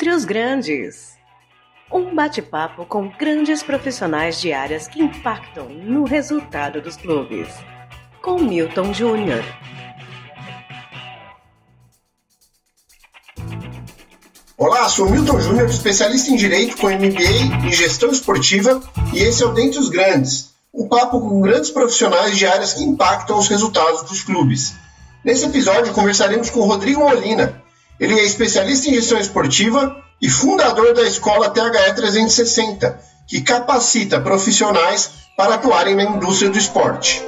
Entre os Grandes. Um bate-papo com grandes profissionais de áreas que impactam no resultado dos clubes. Com Milton Júnior. Olá, sou Milton Júnior, especialista em Direito com MBA em Gestão Esportiva e esse é o Dentre os Grandes, um papo com grandes profissionais de áreas que impactam os resultados dos clubes. Nesse episódio conversaremos com Rodrigo Molina, ele é especialista em gestão esportiva e fundador da escola THE 360, que capacita profissionais para atuarem na indústria do esporte.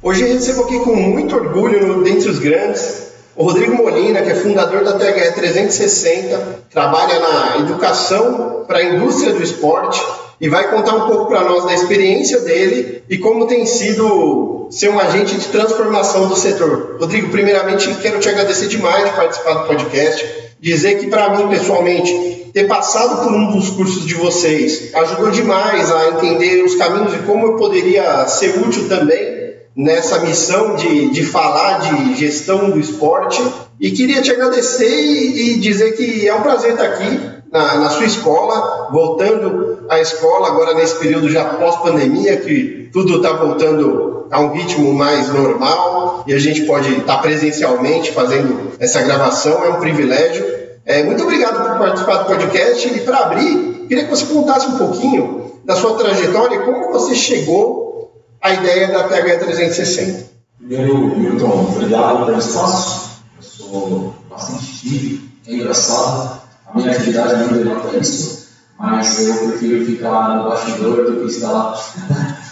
Hoje recebo aqui com muito orgulho, dentre os grandes, o Rodrigo Molina, que é fundador da THE 360, trabalha na educação para a indústria do esporte e vai contar um pouco para nós da experiência dele e como tem sido ser um agente de transformação do setor. Rodrigo, primeiramente quero te agradecer demais de participar do podcast, dizer que para mim pessoalmente ter passado por um dos cursos de vocês ajudou demais a entender os caminhos e como eu poderia ser útil também nessa missão de, de falar de gestão do esporte e queria te agradecer e, e dizer que é um prazer estar aqui na, na sua escola, voltando à escola agora nesse período já pós-pandemia, que tudo está voltando a um ritmo mais normal e a gente pode estar tá presencialmente fazendo essa gravação, é um privilégio. É, muito obrigado por participar do podcast e para abrir, queria que você contasse um pouquinho da sua trajetória como você chegou à ideia da TH 360. Primeiro, Milton, obrigado pelo espaço. Eu sou bastante tímido, é engraçado a minha atividade não denota isso, mas eu prefiro ficar no bastidor do que estar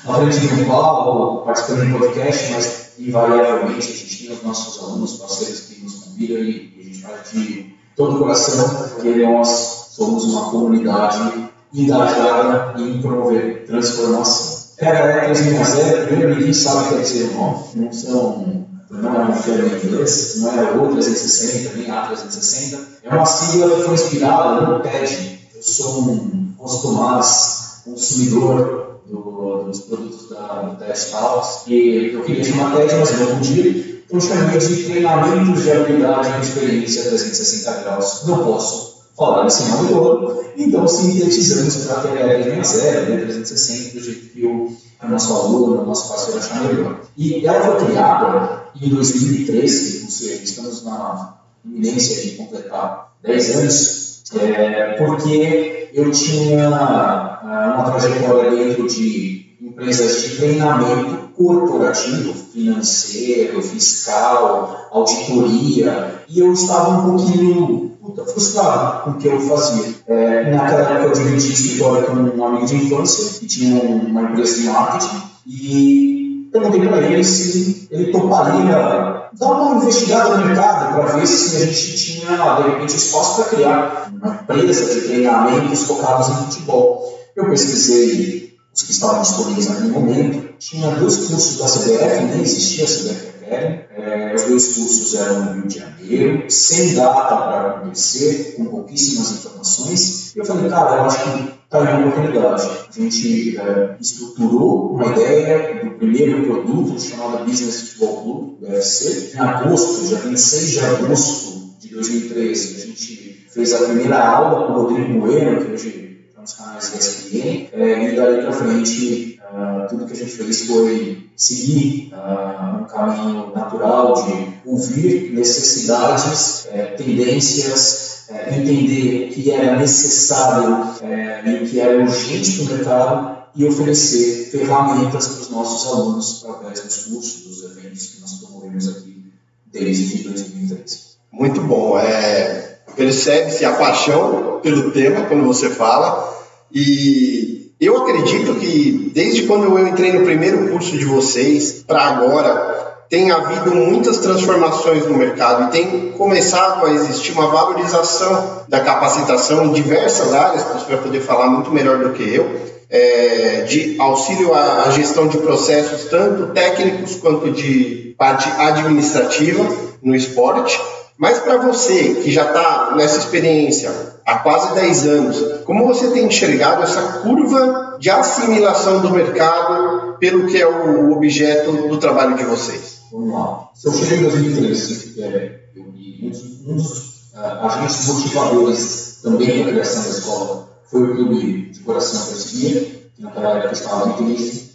na frente de um palco, participando de um podcast, mas invariavelmente a gente tem os nossos alunos, parceiros que nos convidam e a gente faz de todo o coração, porque nós somos uma comunidade engajada em promover transformação. PHE 360, primeiro ninguém sabe o que quer dizer o nome, não são não é em inglês, não é o 360, nem a 360. É uma sigla que foi inspirada no TED. Eu sou um consumaz, consumidor do, dos produtos da, do TED Talks, e eu queria chamar TED, mas eu não podia. Então chamei de treinamentos de habilidade e experiência 360 graus. Não posso falar esse nome todo, então sintetizamos para a THR 0, 360, do jeito que o nosso aluno, o nosso parceiro achar melhor. E ela foi criada em 2013, ou seja, estamos na iminência de completar 10 anos, é, porque eu tinha é, uma trajetória dentro de empresas de treinamento corporativo, financeiro, fiscal, auditoria, e eu estava um pouquinho puta, frustrado com o que eu fazia. É, naquela época eu dividi escritório com um amigo de infância, que tinha uma empresa de marketing, e perguntei para ele se ele toparia dar uma investigada no mercado para ver se a gente tinha, de repente, espaço para criar uma empresa de treinamentos focados em futebol. Eu pesquisei os que estavam disponíveis naquele momento. Tinha dois cursos da CBF, nem existia a CBF Academy. É, os dois cursos eram no Rio de Janeiro, sem data para acontecer, com pouquíssimas informações. E eu falei, cara, eu acho que está aí uma oportunidade. A gente é, estruturou uma ideia do primeiro produto chamado Business Futebol Club, UFC. Em agosto, já 26 de agosto de 2013, a gente fez a primeira aula com o Rodrigo Moeiro, que hoje nos canais da ESPN, é, e daí para frente, uh, tudo que a gente fez foi seguir uh, um caminho natural de ouvir necessidades, uh, tendências, é, entender que era necessário é, e que era urgente para o mercado e oferecer ferramentas para os nossos alunos através dos cursos, dos eventos que nós promovemos aqui desde 2013. Muito bom. É, Percebe-se a paixão pelo tema quando você fala e eu acredito que desde quando eu entrei no primeiro curso de vocês para agora tem havido muitas transformações no mercado e tem começado a existir uma valorização da capacitação em diversas áreas, você vai poder falar muito melhor do que eu, é, de auxílio à gestão de processos, tanto técnicos quanto de parte administrativa no esporte. Mas para você que já está nessa experiência há quase 10 anos, como você tem enxergado essa curva de assimilação do mercado pelo que é o objeto do trabalho de vocês? Vamos lá. Se eu cheguei em 2013, é, eu, um dos agentes motivadores também da criação da escola foi o Clube de Coração Perseguia, que naquela época estava em crise.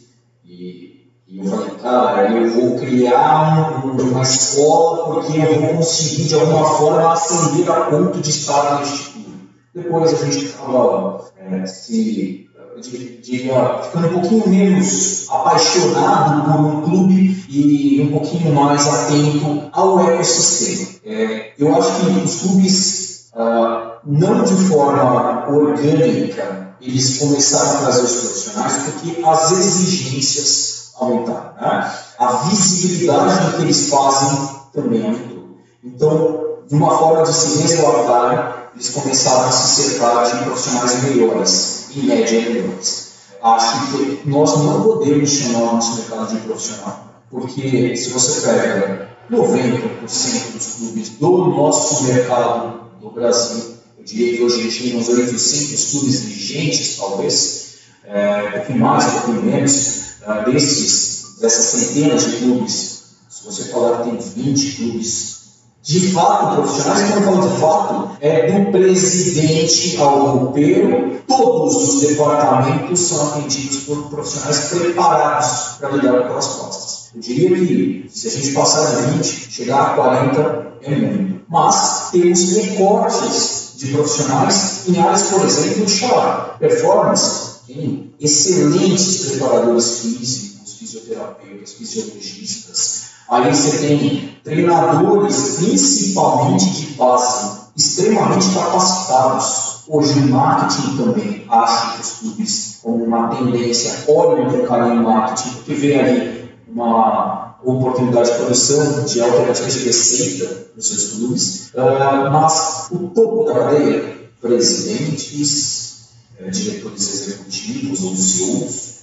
E, eu falei, cara, eu vou criar um, uma escola porque eu vou conseguir de alguma forma ascender a ponto de estar no instituto. Depois a gente estava é, se ficando um pouquinho menos apaixonado por um clube e um pouquinho mais atento ao ecossistema. É, eu acho que os clubes, ah, não de forma orgânica, eles começaram a trazer os profissionais porque as exigências aumentaram. Né? A visibilidade do que eles fazem também aumentou. Então, de uma forma de se resguardar, eles começaram a se cercar de profissionais melhores, em média melhores. Acho que nós não podemos chamar o nosso mercado de profissional, porque se você pega 90% dos clubes do nosso mercado do Brasil, eu diria que hoje tem uns 800 clubes vigentes, talvez, é, um pouquinho mais, um pouquinho menos, é, desses, dessas centenas de clubes, se você falar que tem 20 clubes de fato profissionais, quando eu falo de fato, é do presidente ao roupeiro, todos os departamentos são atendidos por profissionais preparados para lidar com aquelas costas. Eu diria que se a gente passar de 20, chegar a 40 é muito. Mas temos recortes de profissionais em áreas, por exemplo, de performance, tem excelentes preparadores físicos, fisioterapeutas, fisiologistas, Aí você tem treinadores, principalmente de base, extremamente capacitados. Hoje o marketing também acho que os clubes, como uma tendência, olham para o caminho marketing, porque vê ali uma oportunidade de produção de alternativas de receita nos seus clubes. Uh, mas o topo da cadeia, presidentes, eh, diretores executivos ou CEOs,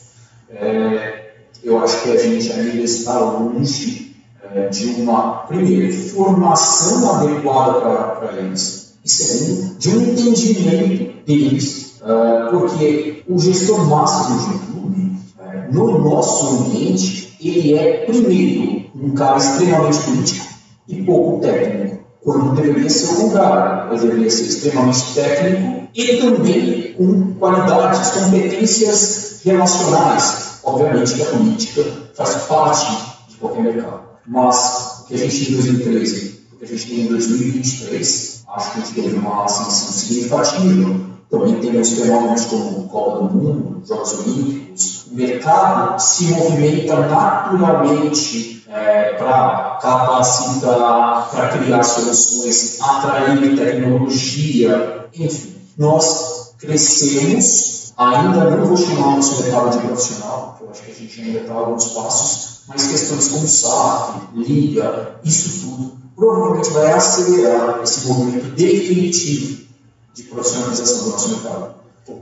eh, eu acho que a gente ainda está longe é, de uma, primeiro, formação adequada para eles, e segundo, de um entendimento deles, uh, porque o gestor master de um clube, uh, no nosso ambiente, ele é, primeiro, um cara extremamente político e pouco técnico, quando deveria ser o contrário, ele deveria ser extremamente técnico e também com qualidades, competências relacionais. Obviamente que a política faz parte de qualquer mercado. Mas o que a gente tem em 2013, o que a gente tem em 2023, acho que a gente teve uma ascensão significativa. Também temos fenômenos como Copa do Mundo, Jogos Olímpicos. O mercado se movimenta naturalmente é, para capacitar, para criar soluções, atrair tecnologia, enfim. Nós crescemos, ainda não vou chamar o nosso mercado de profissional, porque eu acho que a gente ainda está alguns passos, mas questões como SAF, Liga, isso tudo, provavelmente vai acelerar esse movimento definitivo de profissionalização do nosso mercado.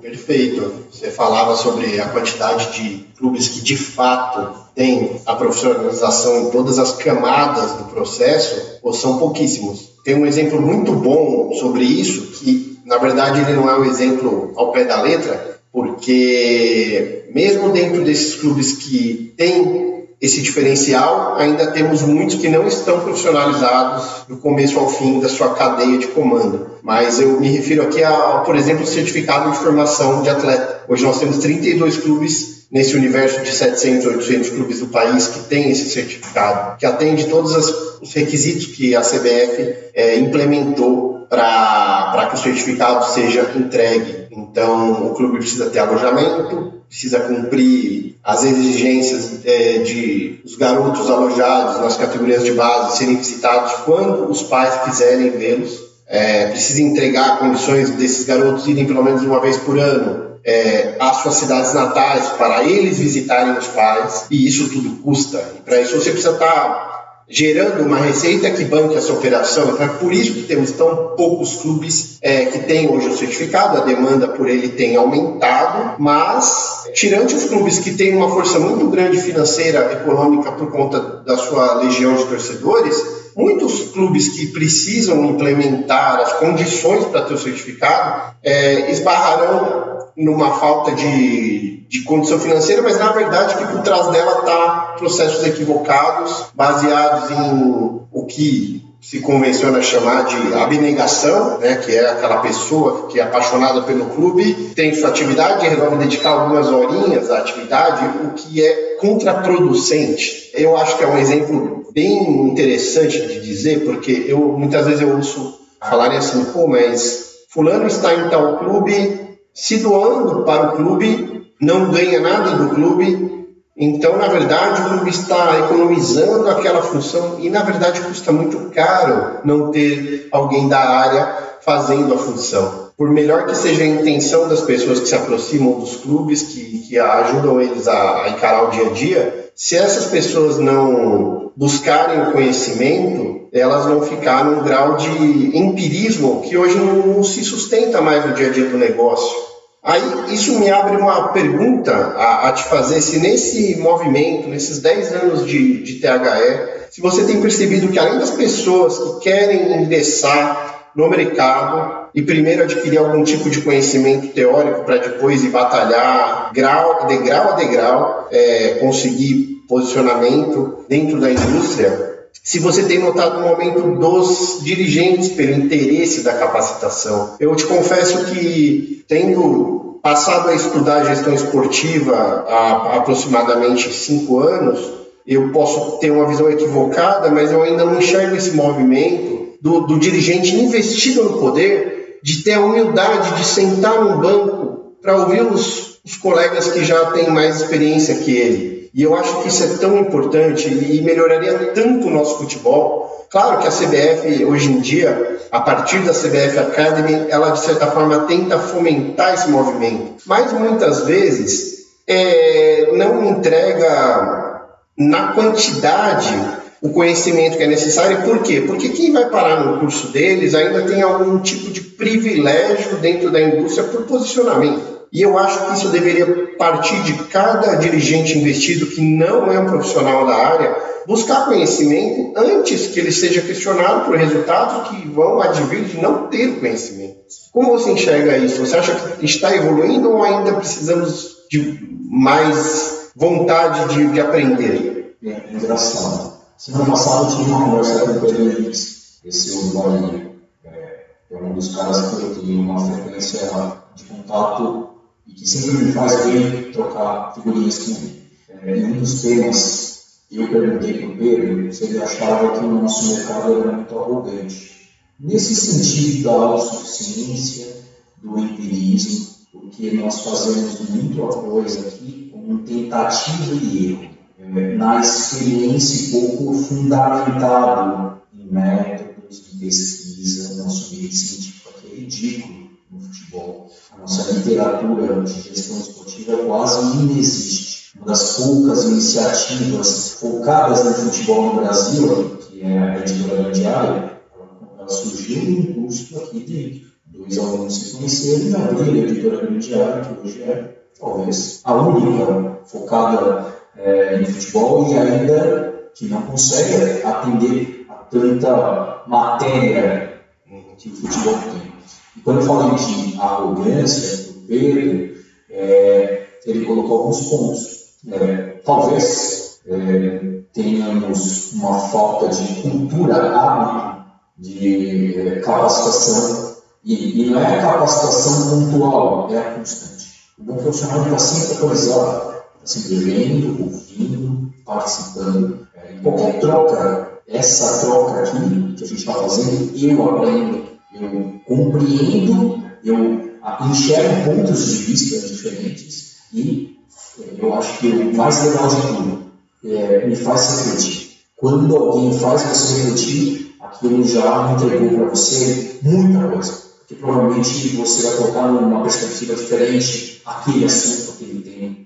Perfeito. Você falava sobre a quantidade de clubes que de fato têm a profissionalização em todas as camadas do processo, ou são pouquíssimos. Tem um exemplo muito bom sobre isso, que na verdade ele não é um exemplo ao pé da letra, porque mesmo dentro desses clubes que têm esse diferencial, ainda temos muitos que não estão profissionalizados do começo ao fim da sua cadeia de comando. Mas eu me refiro aqui a, por exemplo, o certificado de formação de atleta. Hoje nós temos 32 clubes nesse universo de 700, 800 clubes do país que tem esse certificado, que atende todos os requisitos que a CBF é, implementou para que o certificado seja entregue. Então, o clube precisa ter alojamento, precisa cumprir as exigências é, de os garotos alojados nas categorias de base serem visitados quando os pais quiserem vê-los. É, precisa entregar condições desses garotos irem pelo menos uma vez por ano é, às suas cidades natais para eles visitarem os pais e isso tudo custa. E para isso você precisa estar tá gerando uma receita que banque essa operação. Então é por isso que temos tão poucos clubes é, que têm hoje o certificado, a demanda por ele tem aumentado, mas tirando os clubes que têm uma força muito grande financeira, econômica por conta da sua legião de torcedores, muitos clubes que precisam implementar as condições para ter o certificado é, esbarrarão numa falta de, de condição financeira, mas na verdade que por trás dela está processos equivocados, baseados em o que se convenciona chamar de abnegação, né, que é aquela pessoa que é apaixonada pelo clube, tem sua atividade resolve dedicar algumas horinhas à atividade, o que é contraproducente. Eu acho que é um exemplo bem interessante de dizer, porque eu muitas vezes eu ouço falarem assim, pô, mas fulano está em tal clube, se doando para o clube, não ganha nada do clube, então, na verdade, o clube está economizando aquela função e, na verdade, custa muito caro não ter alguém da área fazendo a função. Por melhor que seja a intenção das pessoas que se aproximam dos clubes, que, que ajudam eles a, a encarar o dia a dia, se essas pessoas não buscarem o conhecimento, elas vão ficar num grau de empirismo que hoje não, não se sustenta mais no dia a dia do negócio. Aí isso me abre uma pergunta a, a, te fazer se nesse movimento, nesses 10 anos de, de THE, se você tem percebido que além das pessoas que querem ingressar no mercado e primeiro adquirir algum tipo de conhecimento teórico para depois ir batalhar grau, degrau a degrau, é, conseguir posicionamento dentro da indústria, se você tem notado um aumento dos dirigentes pelo interesse da capacitação. Eu te confesso que, tendo passado a estudar gestão esportiva há aproximadamente cinco anos, eu posso ter uma visão equivocada, mas eu ainda não enxergo esse movimento do, do dirigente investido no poder, de ter a humildade de sentar num banco para ouvir os, os colegas que já têm mais experiência que ele e eu acho que isso é tão importante e melhoraria tanto o nosso futebol. Claro que a CBF, hoje em dia, a partir da CBF Academy, ela de certa forma tenta fomentar esse movimento, mas muitas vezes é, não entrega na quantidade o conhecimento que é necessário. Por quê? Porque quem vai parar no curso deles ainda tem algum tipo de privilégio dentro da indústria por posicionamento. E eu acho que isso deveria partir de cada dirigente investido que não é um profissional da área, buscar conhecimento antes que ele seja questionado por resultados que vão advir de não ter conhecimento. Como você enxerga isso? Você acha que está evoluindo ou ainda precisamos de mais vontade de, de aprender? É engraçado. Semana passada eu tive uma conversa com o Pedro Henriques, esse usuário é, é um dos caras que eu tenho uma frequência de contato e que sempre me faz bem trocar figurinhas com ele. É, um dos temas, eu perguntei para o Pedro se ele achava que o nosso mercado era muito arrogante. Nesse sentido da autossuficiência, do empirismo, porque nós fazemos muito a coisa aqui como tentativa e erro, é, na experiência pouco fundamentado em métodos de pesquisa, nosso meio científico que é ridículo no futebol. A nossa literatura de gestão esportiva quase inexiste. Uma das poucas iniciativas focadas no futebol no Brasil, que é a editora diária, ela surgiu num curso aqui de dois alunos se conheceram e abriram a editora diária, que hoje é talvez a única focada é, em futebol e ainda que não consegue atender a tanta matéria que o futebol quando eu de arrogância do Pedro, é, ele colocou alguns pontos. É, talvez é, tenhamos uma falta de cultura hábito de é, capacitação, e, e, não é capacitação pontual, é a constante. O bom profissional está sempre atualizado, está sempre lendo, ouvindo, participando. É, em qualquer troca, essa troca aqui que a gente está fazendo, eu aprendo eu compreendo, eu enxergo pontos de vista diferentes e é, eu acho que o mais legal de tudo é, me faz refletir. Quando alguém faz você refletir, aquilo já entregou para você muita coisa. Porque provavelmente você vai colocar numa perspectiva diferente aquele assunto, aquele tema.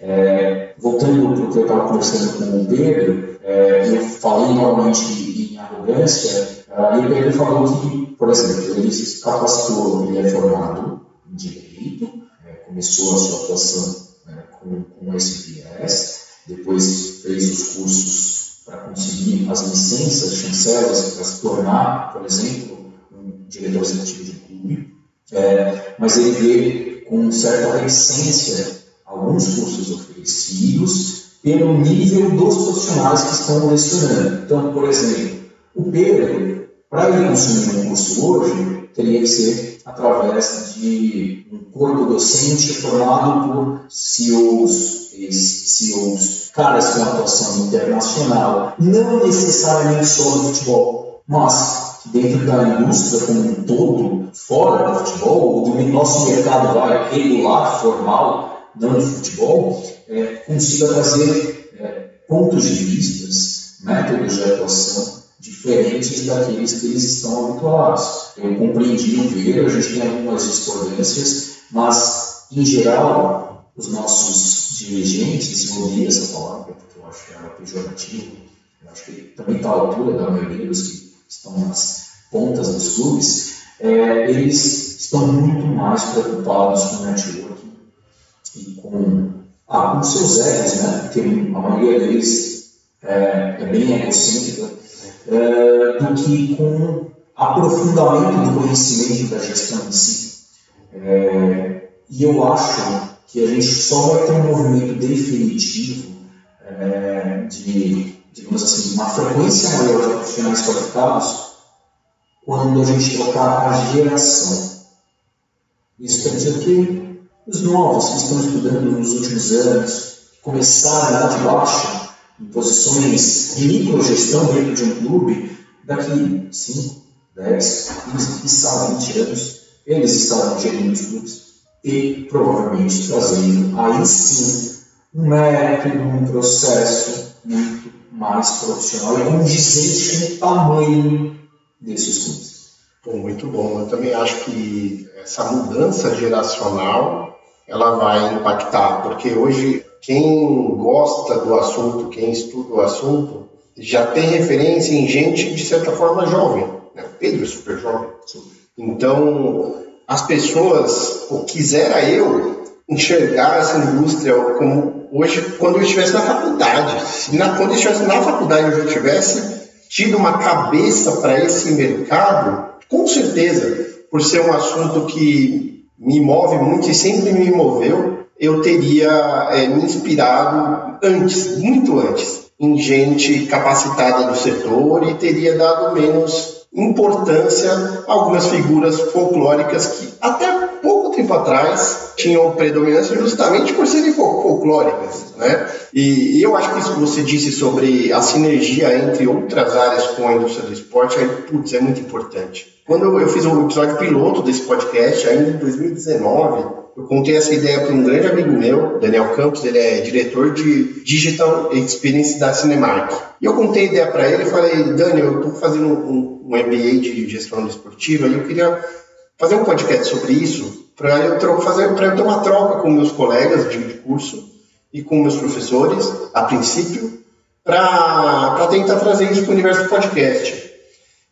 É, voltando para o que eu estava conversando com o Pedro, é, eu falei novamente em arrogância, e o Pedro falou que por exemplo, ele se capacitou, ele é formado em Direito, é, começou a sua atuação é, com, com esse viés, depois fez os cursos para conseguir as licenças chancelas para se tornar, por exemplo, um diretor executivo de clube, é, mas ele veio com certa reticência alguns cursos oferecidos pelo nível dos profissionais que estão lecionando. Então, por exemplo, o Pedro, para ele consumir um curso hoje, teria que ser através de um corpo docente formado por CEOs, ex-CEOs, caras com atuação internacional, não necessariamente só do futebol, mas dentro da indústria como um todo, fora do futebol, do nosso mercado vai regular, formal, não do futebol, é, consiga trazer é, pontos de vistas, métodos de atuação diferentes daqueles que eles estão habituados. Eu compreendi o ver, a gente tem algumas discordâncias, mas, em geral, os nossos dirigentes, eu ouvi essa palavra, porque eu acho que ela é pejorativa, eu acho que também está à altura da maioria dos que estão nas pontas dos clubes, é, eles estão muito mais preocupados com o networking e com, ah, com seus egos, né? porque a maioria deles é, é bem egocêntrica, é, do que com aprofundamento do conhecimento da gestão em si. É, e eu acho que a gente só vai ter um movimento definitivo é, de, digamos assim, uma frequência maior de profissionais qualificados quando a gente trocar a geração. Isso quer dizer que os novos que estão estudando nos últimos anos, começaram lá de baixo, posições de microgestão dentro de um clube, daqui 5, 10, 15, quiçá 20 anos, eles estarão gerindo os clubes e provavelmente trazendo aí sim um método, um processo muito mais profissional e condizente com o tamanho desses clubes. Pô, muito bom. Eu também acho que essa mudança geracional ela vai impactar, porque hoje quem gosta do assunto, quem estuda o assunto, já tem referência em gente de certa forma jovem. Né? Pedro é super jovem. Então, as pessoas, ou quisera eu enxergar essa indústria como hoje, quando eu estivesse na faculdade. Se na, quando eu estivesse na faculdade eu já tivesse tido uma cabeça para esse mercado, com certeza, por ser um assunto que me move muito e sempre me moveu, eu teria é, me inspirado antes, muito antes, em gente capacitada do setor e teria dado menos importância a algumas figuras folclóricas que até pouco tempo atrás tinham predominância justamente por serem folclóricas, né? E, e, eu acho que isso que você disse sobre a sinergia entre outras áreas com a indústria do esporte, aí, putz, é muito importante. Quando eu, fiz um episódio piloto desse podcast, ainda em 2019, eu contei essa ideia para um grande amigo meu, Daniel Campos, ele é diretor de Digital Experience da Cinemark. E eu contei a ideia para ele e falei, Daniel, eu estou fazendo um, um MBA de gestão esportiva e eu queria fazer um podcast sobre isso para eu, eu ter uma troca com meus colegas de, de curso e com meus professores, a princípio, para tentar trazer isso para o universo do podcast.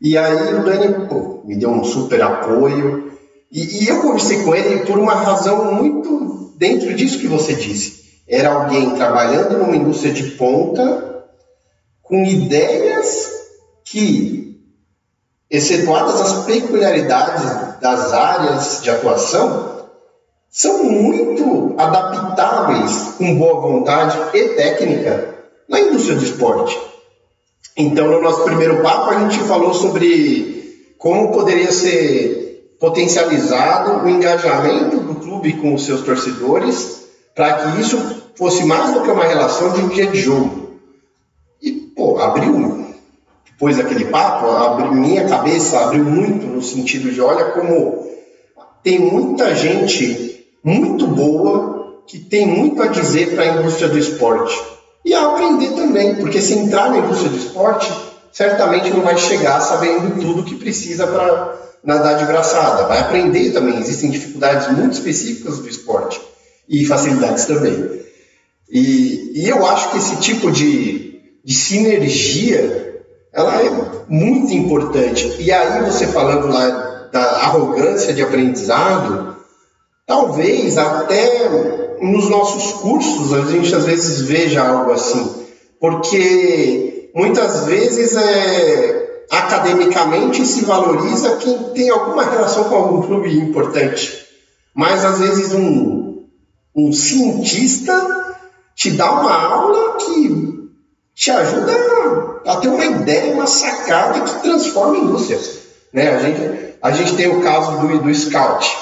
E aí o Dani pô, me deu um super apoio e, e eu conversei com ele por uma razão muito dentro disso que você disse. Era alguém trabalhando numa indústria de ponta com ideias que, excetuadas as peculiaridades das áreas de atuação, são muito adaptáveis com boa vontade e técnica na indústria do esporte. Então, no nosso primeiro papo, a gente falou sobre como poderia ser potencializado o engajamento do clube com os seus torcedores para que isso fosse mais do que uma relação de um dia de jogo. E, pô, abriu, depois daquele papo, abriu, minha cabeça abriu muito no sentido de, olha como tem muita gente muito boa que tem muito a dizer para a indústria do esporte e a aprender também, porque se entrar na indústria do esporte, certamente não vai chegar sabendo tudo que precisa para nadar de braçada. Vai aprender também, existem dificuldades muito específicas do esporte e facilidades também. E, e eu acho que esse tipo de, de sinergia, ela é muito importante. E aí você falando lá da arrogância de aprendizado, talvez até nos nossos cursos a gente às vezes veja algo assim, porque muitas vezes é, academicamente se valoriza quem tem alguma relação com algum clube importante. mas às vezes um, um cientista te dá uma aula que te ajuda a, a ter uma ideia, uma sacada que transforma a indústria. Né? A, gente, a gente tem o caso do, do Scout,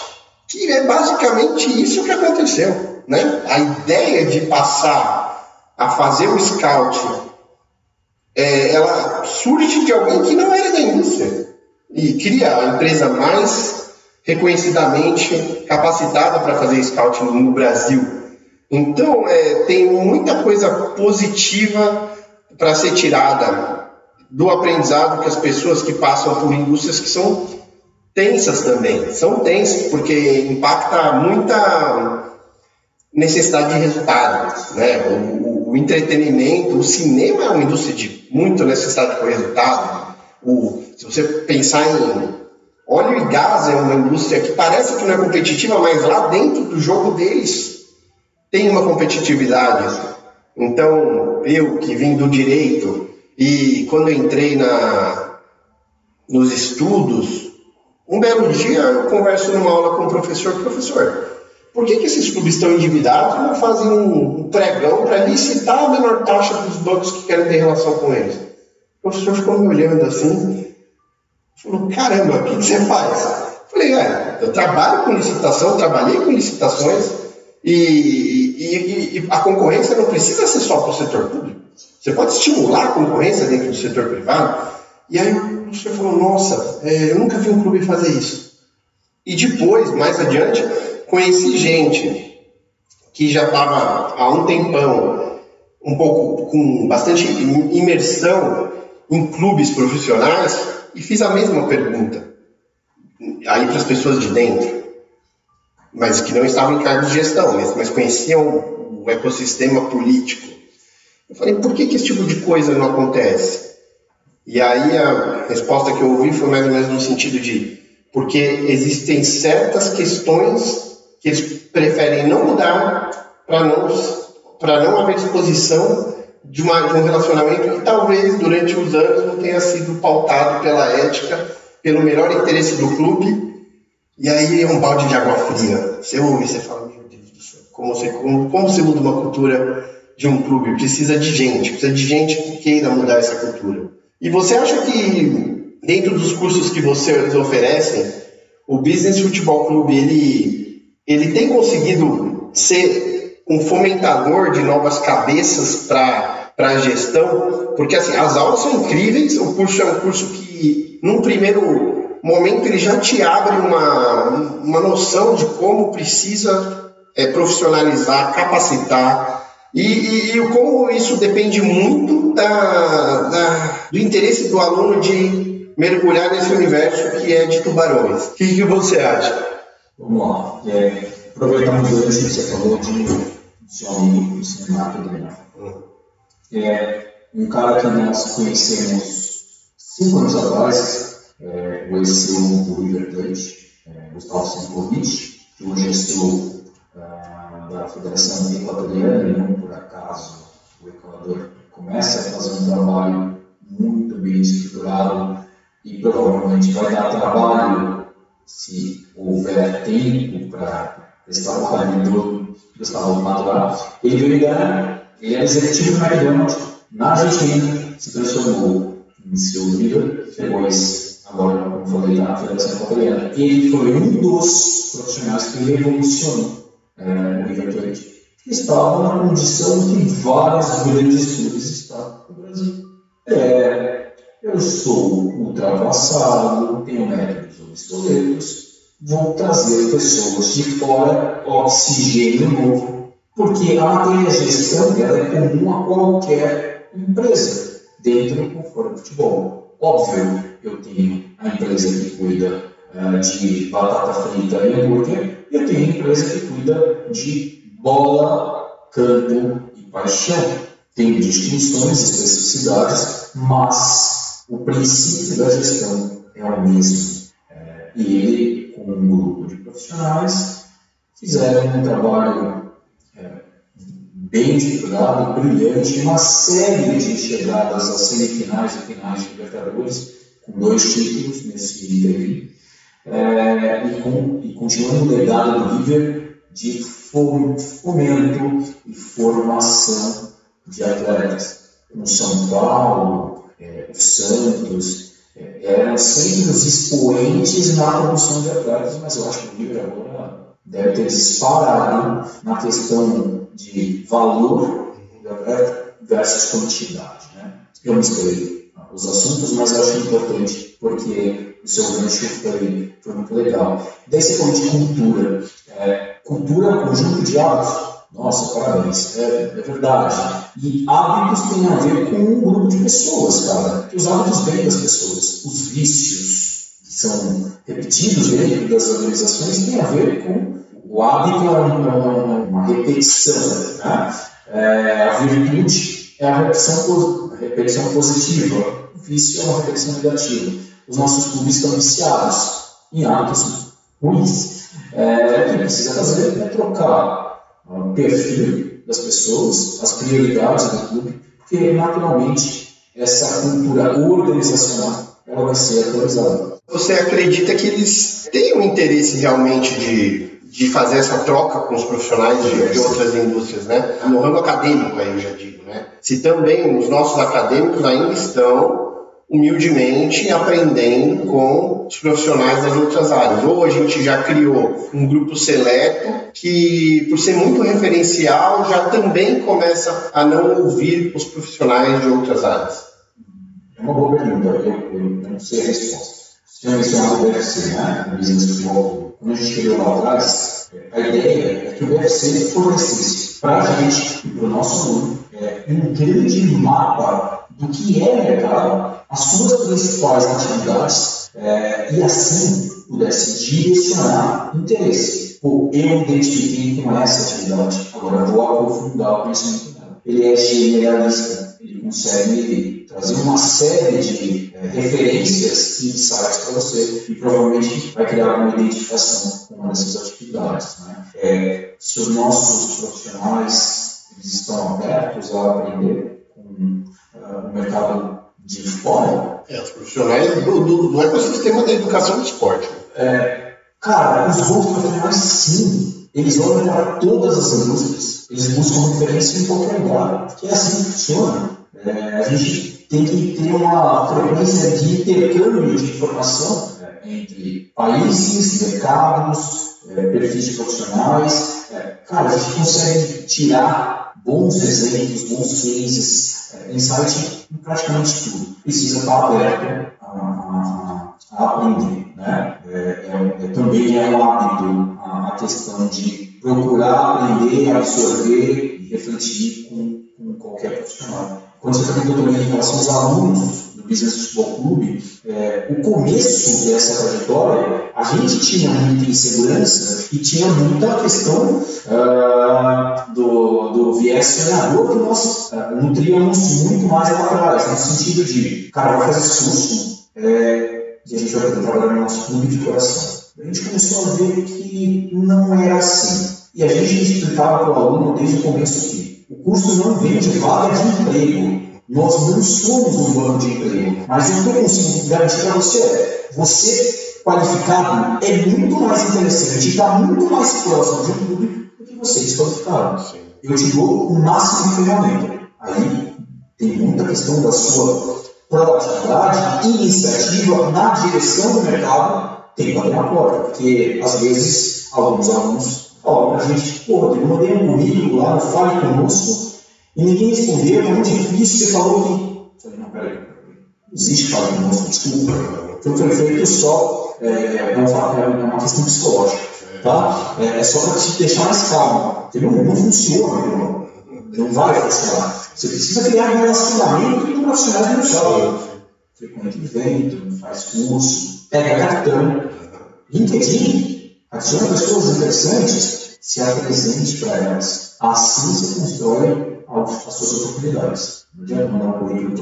que é basicamente isso que aconteceu. Né? A ideia de passar a fazer o Scout, é, ela surge de alguém que não era da indústria e cria a empresa mais reconhecidamente capacitada para fazer Scout no Brasil. Então, é, tem muita coisa positiva para ser tirada do aprendizado que as pessoas que passam por indústrias que são tensas também. São tensas porque impacta muita necessidade de resultado. Né? O, o, entretenimento, o cinema é uma indústria de muita necessidade de resultado. O, se você pensar em óleo e gás, é uma indústria que parece que não é competitiva, mas lá dentro do jogo deles tem uma competitividade. Então, eu que vim do direito e quando entrei na, nos estudos, um belo dia eu converso numa aula com o professor, professor, por que, que esses clubes estão endividados e não fazem um, um pregão para licitar a menor taxa dos bancos que querem ter relação com eles? O professor ficou me olhando assim, falou, caramba, o que, que você faz? falei, é, eu trabalho com licitação, trabalhei com licitações e, e, e a concorrência não precisa ser só para o setor público. Você pode estimular a concorrência dentro do setor privado. E aí o professor falou, nossa, é, eu nunca vi um clube fazer isso. E depois, mais adiante, conheci gente que já estava há um tempão, um pouco com bastante imersão em clubes profissionais e fiz a mesma pergunta aí para as pessoas de dentro, mas que não estavam em cargos de gestão, mas, mas conheciam o ecossistema político. Eu falei, por que, que esse tipo de coisa não acontece? E aí a resposta que eu ouvi foi mais ou menos no sentido de porque existem certas questões que eles preferem não mudar para não, para não haver exposição de, uma, de um relacionamento que talvez durante os anos não tenha sido pautado pela ética, pelo melhor interesse do clube. E aí é um balde de água fria. Você ouve você fala, meu Deus do céu, como você, como, como você muda uma cultura de um clube? Precisa de gente, precisa de gente que queira mudar essa cultura. E você acha que dentro dos cursos que vocês oferecem, o Business Futebol Clube ele ele tem conseguido ser um fomentador de novas cabeças para a gestão, porque assim, as aulas são incríveis, o curso é um curso que, num primeiro momento, ele já te abre uma, uma noção de como precisa é, profissionalizar, capacitar, e, e, e, como isso depende muito da, da, do interesse do aluno de mergulhar nesse universo que é de tubarões. O que, que você acha? Vamos lá. É, aproveitando o que você falou de seu amigo, do do É, um cara que nós conhecemos cinco anos atrás, é, o ex-CEO do River Plate, é, Gustavo Senkovic, que hoje é CEO é, da Federação Equatoriana, e não por acaso o Equador começa a fazer um trabalho muito bem estruturado e provavelmente vai dar trabalho se houver tempo para prestar o do Gustavo Madurar, ele veio ligar, ele era executivo do McDonald's na Argentina, se transformou em seu líder, depois, agora, como falei, na Federação Equatoriana. Ele foi um dos profissionais que revolucionou é, o River estava na condição que vários grandes clubes estão no Brasil. É, eu sou ultrapassado, tenho métodos pistoleiros, vão trazer pessoas de fora, oxigênio novo, porque a matéria gestão é comum a qualquer empresa, dentro do fora do futebol. Óbvio, eu tenho a empresa que cuida uh, de batata frita e hambúrguer, e eu tenho a empresa que cuida de bola, campo e paixão. Tem distinções, especificidades, mas o princípio da gestão é o mesmo e ele, com um grupo de profissionais, fizeram um trabalho é, bem estruturado, brilhante, uma série de chegadas às semifinais e finais de Libertadores, com dois títulos nesse interim. é, e, com, e continuando o legado do River de fomento e formação de atletas. No São Paulo, é, Santos, eram sempre os expoentes na produção de atletas, mas eu acho que o River agora deve ter disparado na questão de valor do versus quantidade. Né? Eu misturei os assuntos, mas eu acho importante porque o seu gancho foi, foi muito legal. Daí você falou de cultura. É, cultura é um conjunto de hábitos. Nossa, parabéns. É, é, verdade. E hábitos têm a ver com um grupo de pessoas, cara. Porque os hábitos vêm das pessoas. Os vícios que são repetidos dentro das organizações têm a ver com o hábito é uma, uma repetição. Né? É, a virtude é a repetição, a repetição positiva. O vício é uma repetição negativa. Os nossos clubes estão viciados em hábitos ruins. É, o que precisa fazer é trocar o perfil das pessoas, as prioridades do clube, porque naturalmente essa cultura organizacional ela vai ser atualizada. Você acredita que eles têm um interesse realmente de, de fazer essa troca com os profissionais de, de outras indústrias, né? No ramo acadêmico aí eu já digo, né? Se também os nossos acadêmicos ainda estão humildemente aprendendo com os profissionais das outras áreas. Ou a gente já criou um grupo seleto que, por ser muito referencial, já também começa a não ouvir os profissionais de outras áreas. É uma boa pergunta, eu, não sei a resposta. Você mencionado o BFC, né? O Business Football. Quando a gente criou lá atrás, a ideia é que o BFC fornecesse para a gente e para o nosso aluno é, um grande mapa do que é mercado as suas principais atividades é, e assim pudesse direcionar interesse. Pô, eu identifiquei com essa atividade, agora vou aprofundar o conhecimento dela. Ele é generalista, ele consegue trazer uma série de é, referências e insights para você e provavelmente vai criar uma identificação com uma dessas atividades. Né? É, se os nossos profissionais eles estão abertos a aprender com uh, o mercado de fora. É, os profissionais do, do, do ecossistema da educação do esporte. É, cara, os outros profissionais, sim, eles olham para todas as indústrias, eles buscam referência em qualquer lugar, porque é assim que funciona. É, a gente tem que ter uma frequência de intercâmbio de informação é, entre países, mercados, é, perfis de profissionais. É, cara, a gente consegue tirar bons exemplos, bons cases, insight em praticamente tudo. Precisa estar aberto a, a, aprender. Né? É, é, é, também é um hábito a, a, questão de procurar aprender, absorver e refletir com, com qualquer profissional. Quando você perguntou também em relação aos alunos Business Futebol Clube, é, o começo dessa trajetória, a gente tinha muita insegurança e tinha muita questão uh, do, do viés treinador que nós uh, nutríamos muito mais lá atrás, no sentido de, cara, vai fazer curso é, e a gente vai trabalhar no nosso clube de coração. A gente começou a ver que não era assim. E a gente explicava para o aluno desde o começo que o curso não vem de vaga de emprego, nós não somos um banco de emprego, mas eu estou conseguindo garantir para você, você qualificado é muito mais interessante, está muito mais próximo de um clube do que você desqualificado. Eu te dou o máximo de ferramenta. Aí tem muita questão da sua proatividade e iniciativa na direção do mercado, tem que bater na porta, porque às vezes alguns alunos falam para a gente, pô, eu mandei um currículo lá, fale conosco, e ninguém respondeu, é muito difícil, você falou que. Falei, não, peraí, não existe fala conosco, desculpa. Então foi feito só, é, vamos falar é uma questão psicológica, tá? É, é só para te deixar mais calmo. Entendeu? Não funciona, irmão. Não vai funcionar. Você precisa criar um relacionamento com profissionais do mercado. Frequente evento, faz curso, pega cartão. LinkedIn, adiciona pessoas interessantes, se apresente para elas. Assim você constrói as suas oportunidades. Não adianta mandar um currículo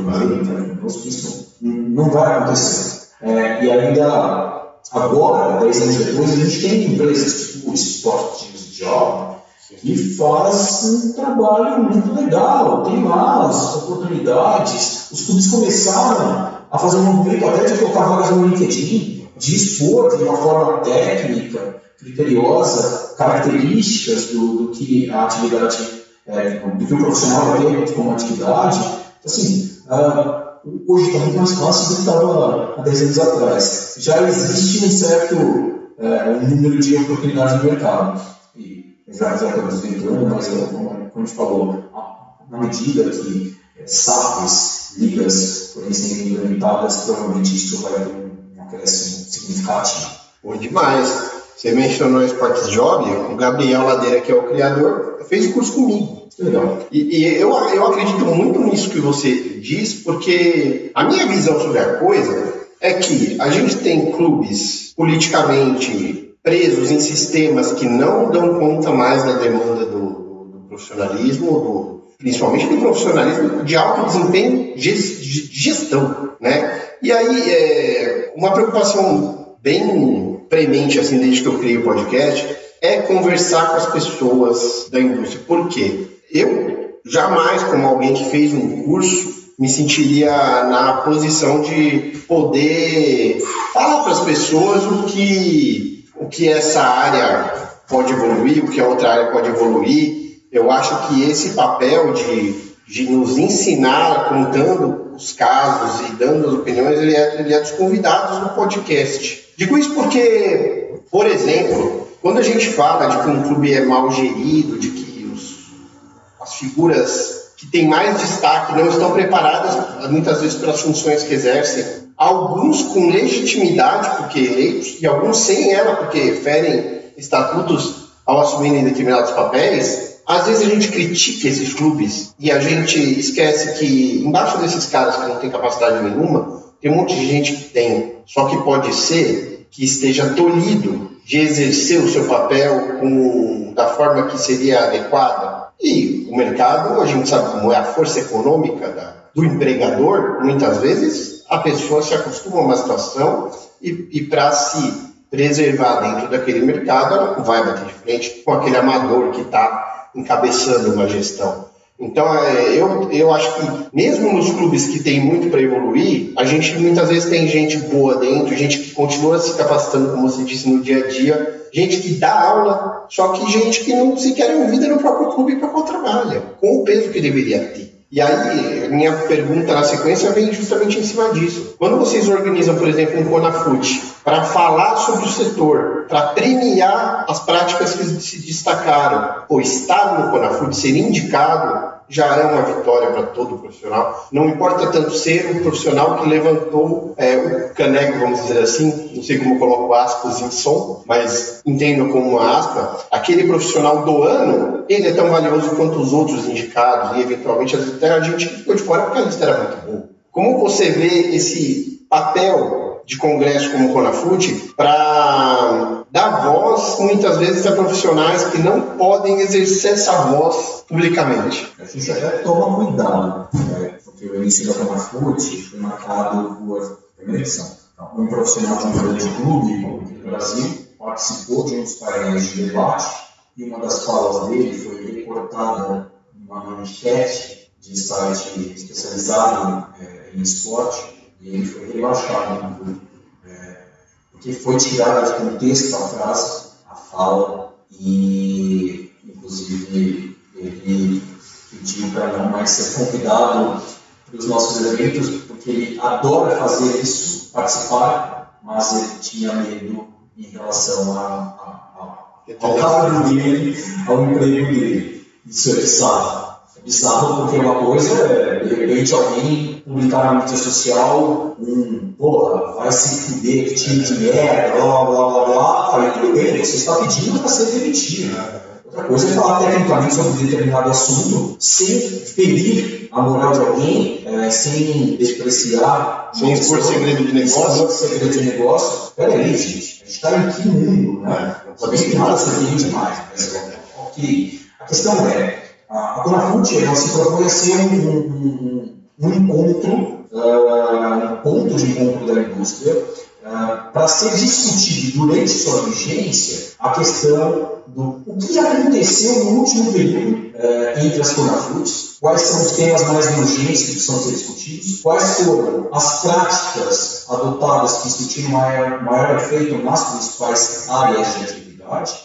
não vai acontecer. É, e ainda agora, 10 anos depois, a gente tem empresas tipo o Sports Job que faz um trabalho muito legal, tem lá oportunidades. Os clubes começaram a fazer um movimento até de colocar vagas no LinkedIn. dispor de uma forma técnica, criteriosa, características do, do que a atividade, é, do que o profissional ter como atividade. Assim, uh, hoje está muito mais fácil do que estava há 10 anos atrás. Já existe um certo é, um número de oportunidades no mercado. E já estamos tentando, mas como a gente falou, na medida que é, SAPs, ligas forem sendo implementadas, provavelmente isso vai ter um acréscimo significativo. Bom demais. Você mencionou o Sparks Job, o Gabriel Ladeira, que é o criador, fez o curso comigo. Legal. E, e eu, eu acredito muito nisso que você diz, porque a minha visão sobre a coisa é que a gente tem clubes politicamente presos em sistemas que não dão conta mais da demanda do, do, do profissionalismo, do, principalmente do profissionalismo de alto desempenho de gestão, né? E aí, é, uma preocupação bem premente, assim, desde que eu criei o podcast, é conversar com as pessoas da indústria. Por quê? Eu jamais, como alguém que fez um curso, me sentiria na posição de poder falar para as pessoas o que, o que essa área pode evoluir, o que a outra área pode evoluir. Eu acho que esse papel de, de nos ensinar contando os casos e dando as opiniões, ele é, ele é dos convidados do podcast. Digo isso porque, por exemplo, quando a gente fala de que um clube é mal gerido, de que os, as figuras que têm mais destaque não estão preparadas muitas vezes pelas funções que exercem. Alguns com legitimidade, porque eleitos, e alguns sem ela, porque ferem estatutos ao assumirem determinados papéis. Às vezes a gente critica esses clubes e a gente esquece que embaixo desses caras que não têm capacidade nenhuma, tem um monte de gente que tem. Só que pode ser que esteja tolhido de exercer o seu papel da forma que seria adequada e o mercado, a gente sabe como é a força econômica da, do empregador, muitas vezes a pessoa se acostuma a uma situação e, e para se preservar dentro daquele mercado, ela não vai bater de frente com aquele amador que está encabeçando uma gestão. Então, é, eu, eu acho que mesmo nos clubes que tem muito para evoluir, a gente muitas vezes tem gente boa dentro, gente que continua se capacitando, como você disse, no dia a dia, gente que dá aula, só que gente que não sequer é ouvida no próprio clube para qual trabalha, com o peso que deveria ter. E aí, minha pergunta na sequência vem justamente em cima disso. Quando vocês organizam, por exemplo, um Conafute para falar sobre o setor, para premiar as práticas que se destacaram, ou estar no Conafute, ser indicado, já é uma vitória para todo profissional. Não importa tanto ser um profissional que levantou é, o caneco, vamos dizer assim, não sei como coloco aspas em som, mas entendo como uma aspa, aquele profissional do ano, ele é tão valioso quanto os outros indicados, e eventualmente até a gente ficou de fora porque a lista era muito boa. Como você vê esse papel de congresso como o Conafute para dar voz, muitas vezes, a profissionais que não podem exercer essa voz publicamente. A gente até toma cuidado, né? porque o início da Conafute foi marcado por primeira edição. Então, um profissional de um grande clube no Brasil participou de um dos painéis de debate e uma das falas dele foi recortada numa manchete de site especializado é, em esporte e ele foi rebaixado é, porque foi tirada de contexto a frase, a fala, e inclusive ele pediu para não mais ser convidado para os nossos eventos, porque ele adora fazer isso, participar, mas ele tinha medo em relação a, a, a, ao cargo dele, ao emprego dele. Isso é bizarro. É bizarro porque uma coisa é, de repente, alguém publicar na mídia social um, porra, vai se fuder, que time de merda, blá blá blá blá, falei, tudo bem, você está pedindo para ser demitido. Outra coisa é falar tecnicamente sobre determinado assunto sem ferir a moral de alguém, é, sem despreciar. Sem expor segredo de negócio. segredo de negócio. Peraí, gente, a gente está em que mundo, né? Talvez tem nada ser demais, mas ok. A questão é, a, Conafute, se propõe a ser um, um um encontro, uh, um ponto de encontro da indústria, uh, para ser discutido durante sua vigência a questão do o que aconteceu no último período eh, entre as Conafruts, quais são os temas mais urgentes que precisam ser discutidos, quais foram as práticas adotadas que isso maior, maior efeito nas principais áreas de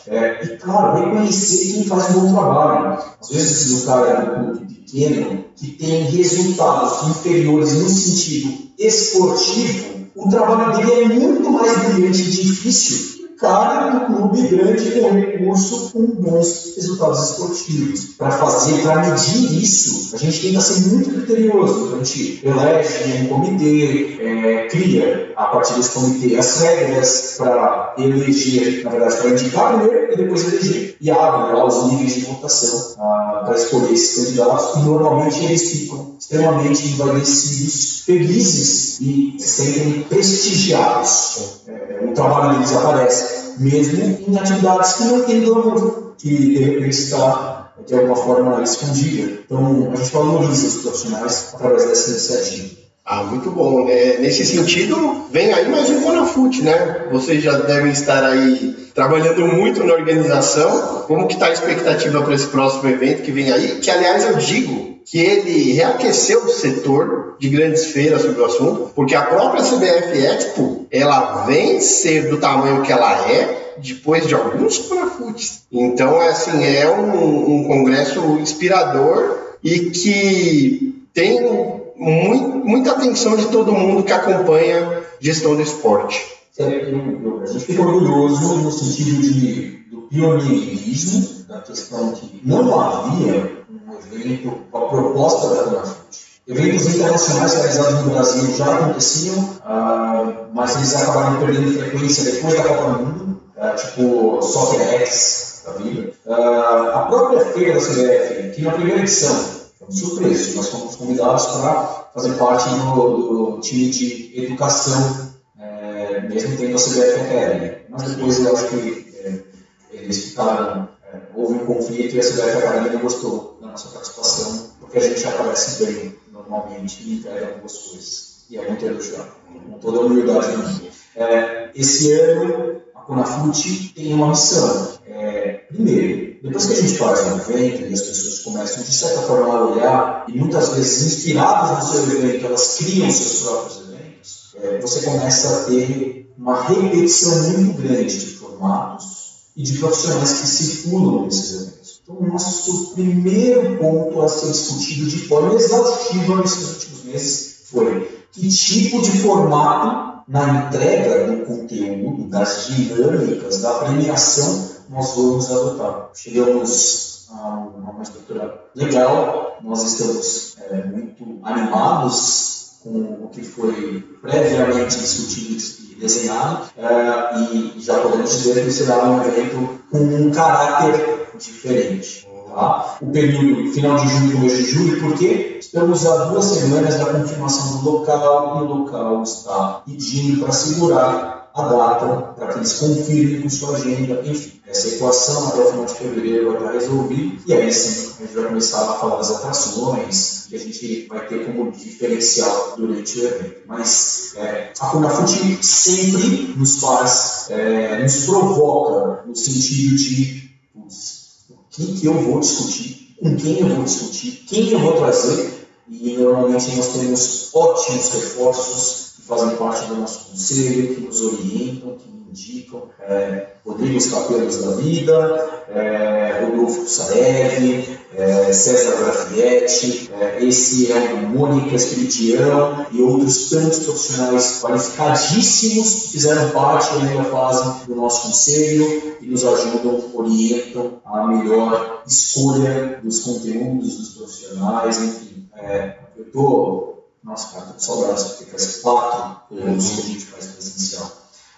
é, e, claro, reconhecer quem faz um bom trabalho. Às vezes o cara é um clube pequeno que tem resultados inferiores no sentido esportivo, o trabalho dele é muito mais brilhante e difícil cara do clube grande com recurso com bons resultados esportivos. Para fazer, para medir isso, a gente tenta ser muito criterioso. A gente elege um comitê, é, cria a partir desse comitê as regras para eleger, na verdade, para indicar primeiro e depois eleger. E abre lá os níveis de votação ah, para escolher esses candidatos e normalmente eles ficam extremamente envaidecidos, felizes e sempre prestigiados. É, o trabalho deles aparece, mesmo em atividades que não têm glamour, que de repente está de alguma forma escondida. Então, a gente valoriza os profissionais através dessa iniciativa. Ah, muito bom. É, nesse sentido, vem aí mais um Conafute, né? Vocês já devem estar aí trabalhando muito na organização. Como que está a expectativa para esse próximo evento que vem aí? Que, aliás, eu digo que ele reaqueceu o setor de grandes feiras sobre o assunto, porque a própria CBF Expo, ela vem ser do tamanho que ela é depois de alguns Conafutes. Então, é assim, é um, um congresso inspirador e que tem muito, muita atenção de todo mundo que acompanha gestão do esporte. É, a gente fica orgulhoso no sentido de, do pioneirismo, da questão que não havia um evento, a proposta da Conafute. Eventos internacionais realizados no Brasil já aconteciam, uh, mas eles acabaram perdendo frequência depois da Copa do Mundo, uh, tipo Soccer X da vida. Uh, a própria feira da CBF, que na primeira edição surpresos. Nós fomos convidados para fazer parte do, do, time de educação, é, mesmo tendo a CBF Academy. Mas depois eu acho que é, eles ficaram, é, houve um conflito e a CBF Academy não gostou da nossa participação, porque a gente aparece bem normalmente e entrega algumas coisas. E é muito elogiado, com toda a humildade do. É, esse ano, a Conafute tem uma missão. É, primeiro, depois que a gente faz um evento e as pessoas começam, de certa forma, a olhar, e muitas vezes inspiradas no seu evento, elas criam seus próprios eventos, é, você começa a ter uma repetição muito grande de formatos e de profissionais que circulam nesses eventos. Então, o nosso primeiro ponto a ser discutido de forma exaustiva nesses últimos meses foi que tipo de formato na entrega do conteúdo, das dinâmicas, da premiação nós vamos adotar. Chegamos a uma estrutura legal, nós estamos é, muito animados com o que foi previamente discutido e desenhado, é, e já podemos dizer que será um evento com um caráter diferente. Tá? O período final de junho e começo de julho, porque estamos a duas semanas da confirmação do local e o local está pedindo para segurar a data para que eles confirmem com sua agenda, enfim. Essa equação até o final de fevereiro vai estar resolvida e aí sim a gente vai começar a falar das atrações que a gente vai ter como diferencial durante o evento. Mas é, a Conafute sempre nos faz, é, nos provoca no sentido de o que, que eu vou discutir, com quem eu vou discutir, quem eu vou trazer e normalmente nós temos ótimos reforços fazem parte do nosso conselho, que nos orientam, que indicam, é, Rodrigo Capelos da Vida, é, Rodolfo Saev, é, César Grafietti, é, esse é o Mônica Espiritião e outros tantos profissionais qualificadíssimos que fizeram parte e ainda fazem do nosso conselho e nos ajudam, orientam a melhor escolha dos conteúdos dos profissionais, enfim. É, eu estou nossa, cara, tô com saudades, porque faz quatro anos que a gente faz presencial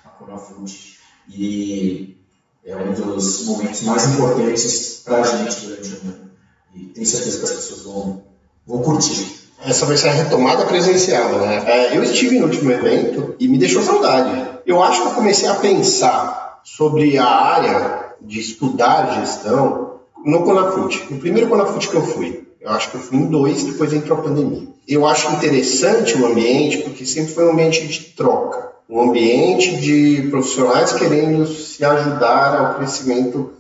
a Conafute. E é um dos momentos mais importantes para a gente durante o ano. E tenho certeza que as pessoas vão, vão curtir. Essa vai ser a retomada presencial, né? É, eu estive no último evento e me deixou saudade. Eu acho que eu comecei a pensar sobre a área de estudar gestão no Conafute. No primeiro Conafute que eu fui, eu acho que eu fui em dois, depois entrou a pandemia. Eu acho interessante o ambiente, porque sempre foi um ambiente de troca, um ambiente de profissionais querendo se ajudar ao crescimento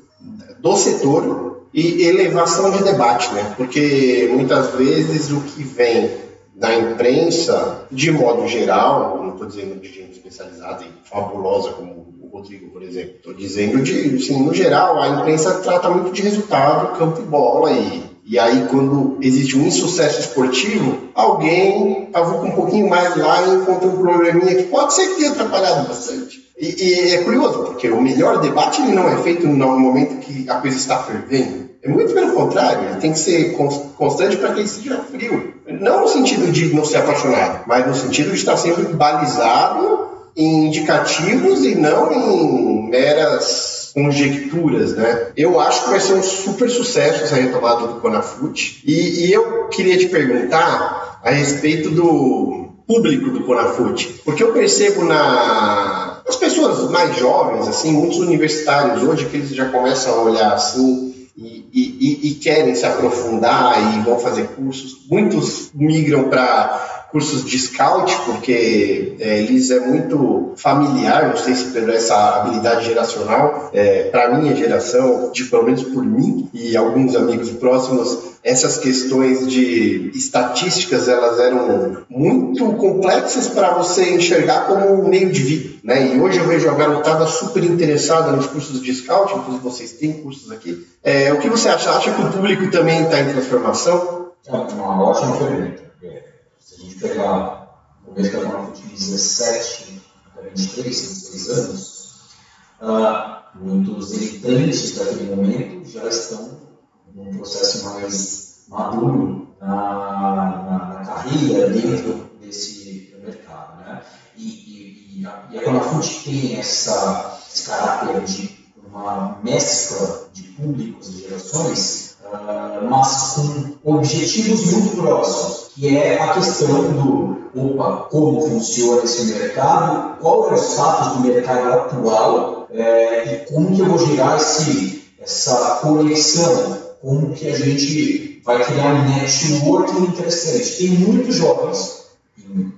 do setor e elevação de debate, né? Porque muitas vezes o que vem da imprensa, de modo geral, não estou dizendo de gente especializada e fabulosa como o Rodrigo, por exemplo, estou dizendo de, assim, no geral, a imprensa trata muito de resultado, campo e bola e e aí, quando existe um insucesso esportivo, alguém cavuca um pouquinho mais lá e encontra um probleminha que pode ser que tenha atrapalhado bastante. E, e, é curioso, porque o melhor debate não é feito no momento que a coisa está fervendo. É muito pelo contrário, ele tem que ser constante para que ele seja frio. Não no sentido de não ser apaixonado, mas no sentido de estar sempre balizado em indicativos e não em meras conjecturas, né? Eu acho que vai ser um super sucesso essa retomada do Conafute. E, e eu queria te perguntar a respeito do público do Conafute, porque eu percebo na as pessoas mais jovens, assim, muitos universitários hoje, que eles já começam a olhar assim e, e, e querem se aprofundar e vão fazer cursos. Muitos migram para cursos de scout, porque é, eles é muito familiar, não sei se pela essa habilidade geracional, é, para minha geração, de pelo menos por mim e alguns amigos próximos, essas questões de estatísticas elas eram muito complexas para você enxergar como um meio de vida, né? E hoje eu vejo a garotada super interessada nos cursos de scout, inclusive vocês têm cursos aqui. É, o que você acha? Acha que o público também está em transformação? É uma ótima pergunta a gente pegar o mês que a de 17 até 23, 26 anos, uh, muitos militantes daquele momento já estão num processo mais maduro na, na, na carreira dentro desse mercado. Né? E, e, e a, e a Conafute tem essa, esse caráter de uma mescla de públicos e gerações, uh, mas com objetivos muito próximos que é a questão do opa, como funciona esse mercado, qual é o status do mercado atual é, e como que eu vou gerar esse, essa conexão, como que a gente vai criar um networking interessante. Tem muitos jovens em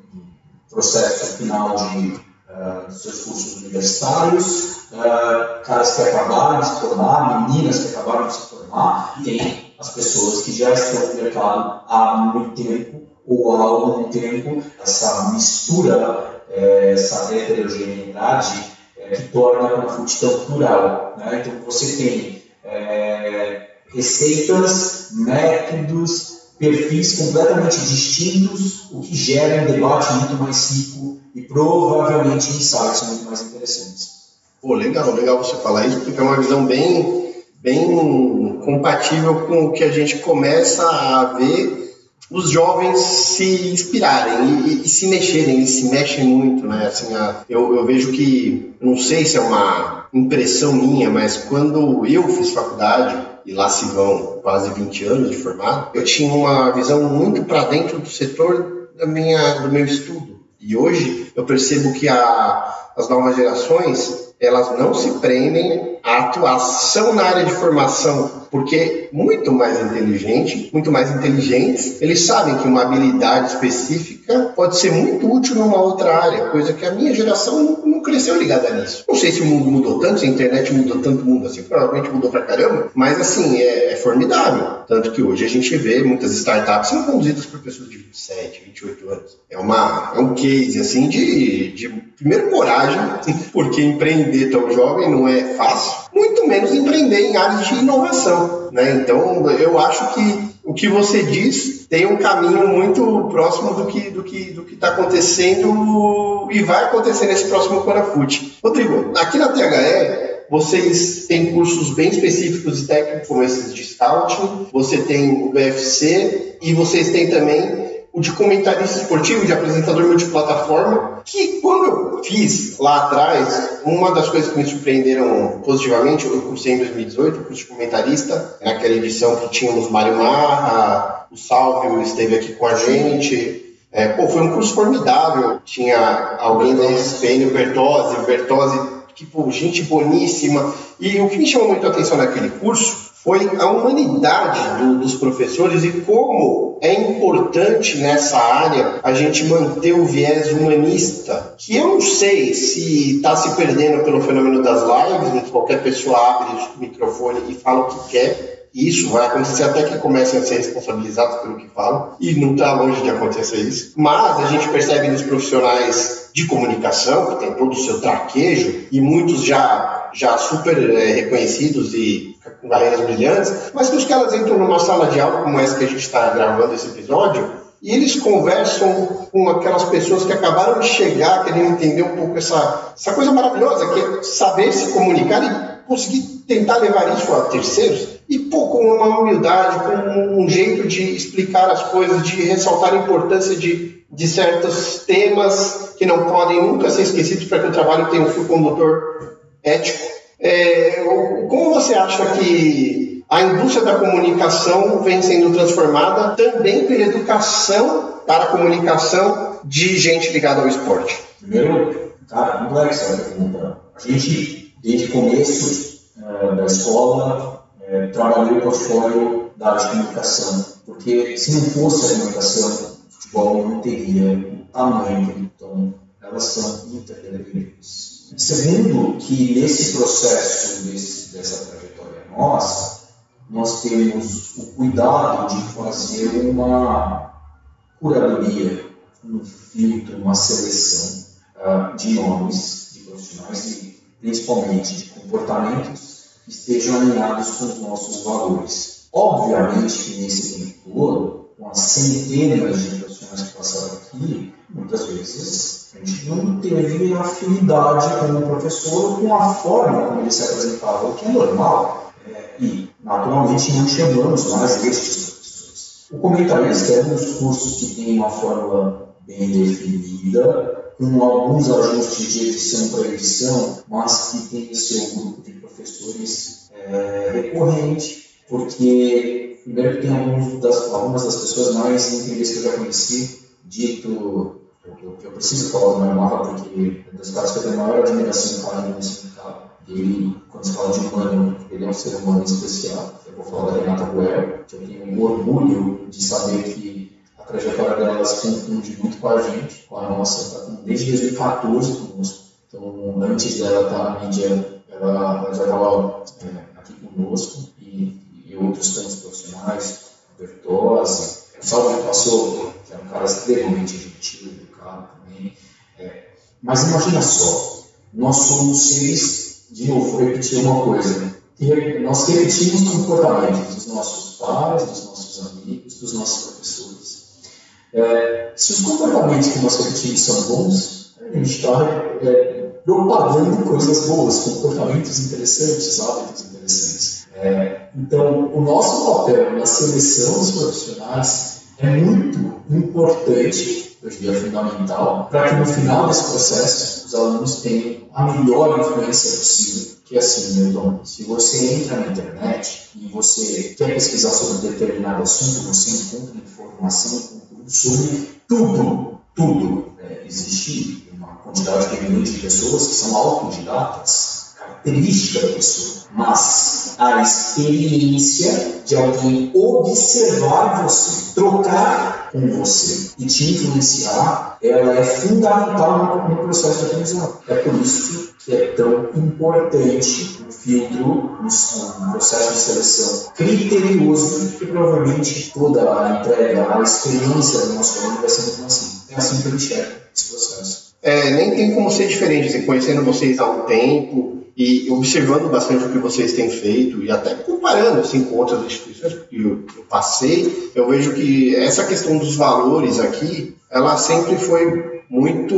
processo final de uh, seus cursos universitários, uh, caras que acabaram de se formar, meninas que acabaram de se formar, tem as pessoas que já estão no mercado há muito tempo ou há algum tempo, essa mistura, é, essa heterogeneidade é, que torna a Confute tão plural. Né? Então você tem é, receitas, métodos, perfis completamente distintos, o que gera um debate muito mais rico e provavelmente insights muito mais interessantes. Pô, legal, legal você falar isso, porque é uma visão bem bem compatível com o que a gente começa a ver os jovens se inspirarem e, e, se mexerem, eles se mexem muito, né? Assim, a, eu, eu vejo que, não sei se é uma impressão minha, mas quando eu fiz faculdade, e lá se vão quase 20 anos de formado, eu tinha uma visão muito para dentro do setor da minha, do meu estudo. E hoje eu percebo que a, as novas gerações elas não se prendem à atuação na área de formação porque muito mais inteligente, muito mais inteligentes, eles sabem que uma habilidade específica pode ser muito útil numa outra área, coisa que a minha geração não, cresceu ligada nisso. Não sei se o mundo mudou tanto, se a internet mudou tanto mundo assim, provavelmente mudou pra caramba, mas assim, é, é formidável. Tanto que hoje a gente vê muitas startups sendo conduzidas por pessoas de 27, 28 anos. É, uma, é um case assim de, de primeiro coragem, porque empreender tão jovem não é fácil, muito menos empreender em áreas de inovação. Né? Então, eu acho que o que você diz tem um caminho muito próximo do que do que do que está acontecendo e vai acontecer nesse próximo Corafute. Rodrigo, aqui na THE vocês têm cursos bem específicos e técnicos como esses de scouting, você tem o BFC e vocês têm também o de comentarista esportivo, de apresentador multiplataforma, que quando eu fiz lá atrás, uma das coisas que me surpreenderam positivamente, eu cursei em 2018, o curso de comentarista, naquela edição que tínhamos Mário Marra, o Salvio esteve aqui com a gente, é, pô, foi um curso formidável, tinha alguém da ESPN, o Bertozzi, o Bertozzi, tipo, gente boníssima, e o que me chamou muito a atenção naquele curso foi a humanidade do, dos professores e como é importante nessa área a gente manter o viés humanista, que eu não sei se está se perdendo pelo fenômeno das lives, que qualquer pessoa abre o microfone e fala o que quer, isso vai acontecer até que comecem a ser responsabilizados pelo que falam, e não está longe de acontecer isso. Mas a gente percebe nos profissionais de comunicação, que tem todo o seu traquejo, e muitos já, já super é, reconhecidos e carreiras brilhantes, mas que os caras entram numa sala de aula como essa que a gente está gravando esse episódio, e eles conversam com aquelas pessoas que acabaram de chegar, querendo entender um pouco essa, essa coisa maravilhosa, que é saber se comunicar e conseguir tentar levar isso a terceiros e pô, com uma humildade, com um jeito de explicar as coisas, de ressaltar a importância de, de certos temas que não podem nunca ser esquecidos para que o trabalho tenha um fio condutor ético. É, como você acha que a indústria da comunicação vem sendo transformada também pela educação para a comunicação de gente ligada ao esporte? Primeiro, cara, complexo essa pergunta. A gente, desde o começo é, da escola, é, trabalhei o portfólio da área de comunicação, porque se não fosse a comunicação, o futebol não teria o tamanho então elas são interdependentes. Segundo, que nesse processo desse, dessa trajetória nossa, nós temos o cuidado de fazer uma curadoria, um filtro, uma seleção uh, de nomes de profissionais, e principalmente de comportamentos estejam alinhados com os nossos valores. Obviamente que nesse tempo todo, com as centenas de profissionais que passaram aqui, muitas vezes a gente não teve afinidade com o professor com a forma como ele se apresentava, o que é normal. É, e, naturalmente, não chamamos mais estes professores. O comentarista é um dos cursos que tem uma fórmula bem definida, com alguns ajustes de edição para edição, mas que tem o seu grupo de professores é, recorrente, porque primeiro tem alguns das, algumas das pessoas mais incríveis que eu já conheci, dito eu, eu preciso falar do meu mapa porque é dos caras que eu tenho maior admiração e carinho nesse mercado. Ele, quando se fala de humano, ele é um ser humano especial. Eu vou falar da Renata Guerra, que eu tenho orgulho de saber que a trajetória dela se confunde muito com a gente, com a nossa, tá desde 2014 conosco. Então, antes dela estar na mídia, ela, ela já estava é, aqui conosco e, e, outros tantos profissionais, Bertozzi, o Salve passou, que era um cara extremamente gentil, educado também. É, mas imagina só, nós somos seres, de novo, vou repetir uma coisa, nós repetimos comportamentos dos nossos pais, dos nossos amigos, dos nossos professores. É, se os comportamentos que nós repetimos são bons, a gente está é, propagando coisas boas, comportamentos interessantes, hábitos interessantes. É, então, o nosso papel na seleção dos profissionais é muito importante, diria fundamental, para que no final desse processo os alunos tenham a melhor influência possível. Que é assim, Milton, se você entra na internet e você quer pesquisar sobre determinado assunto, você encontra informação sobre tudo, tudo. É, existe uma quantidade grande de pessoas que são autodidatas, característica da pessoa, mas a experiência de alguém observar você, trocar com você e te influenciar, ela é fundamental no, processo de aprendizado. É por isso que é tão importante o filtro, um processo de seleção criterioso, que provavelmente toda a entrega, a experiência do nosso aluno vai ser muito assim. É assim que eu enxergo esse processo. É, nem tem como ser diferente, assim, conhecendo vocês há um tempo, e observando bastante o que vocês têm feito e até comparando assim, com outras instituições que eu, eu, passei, eu vejo que essa questão dos valores aqui, ela sempre foi muito,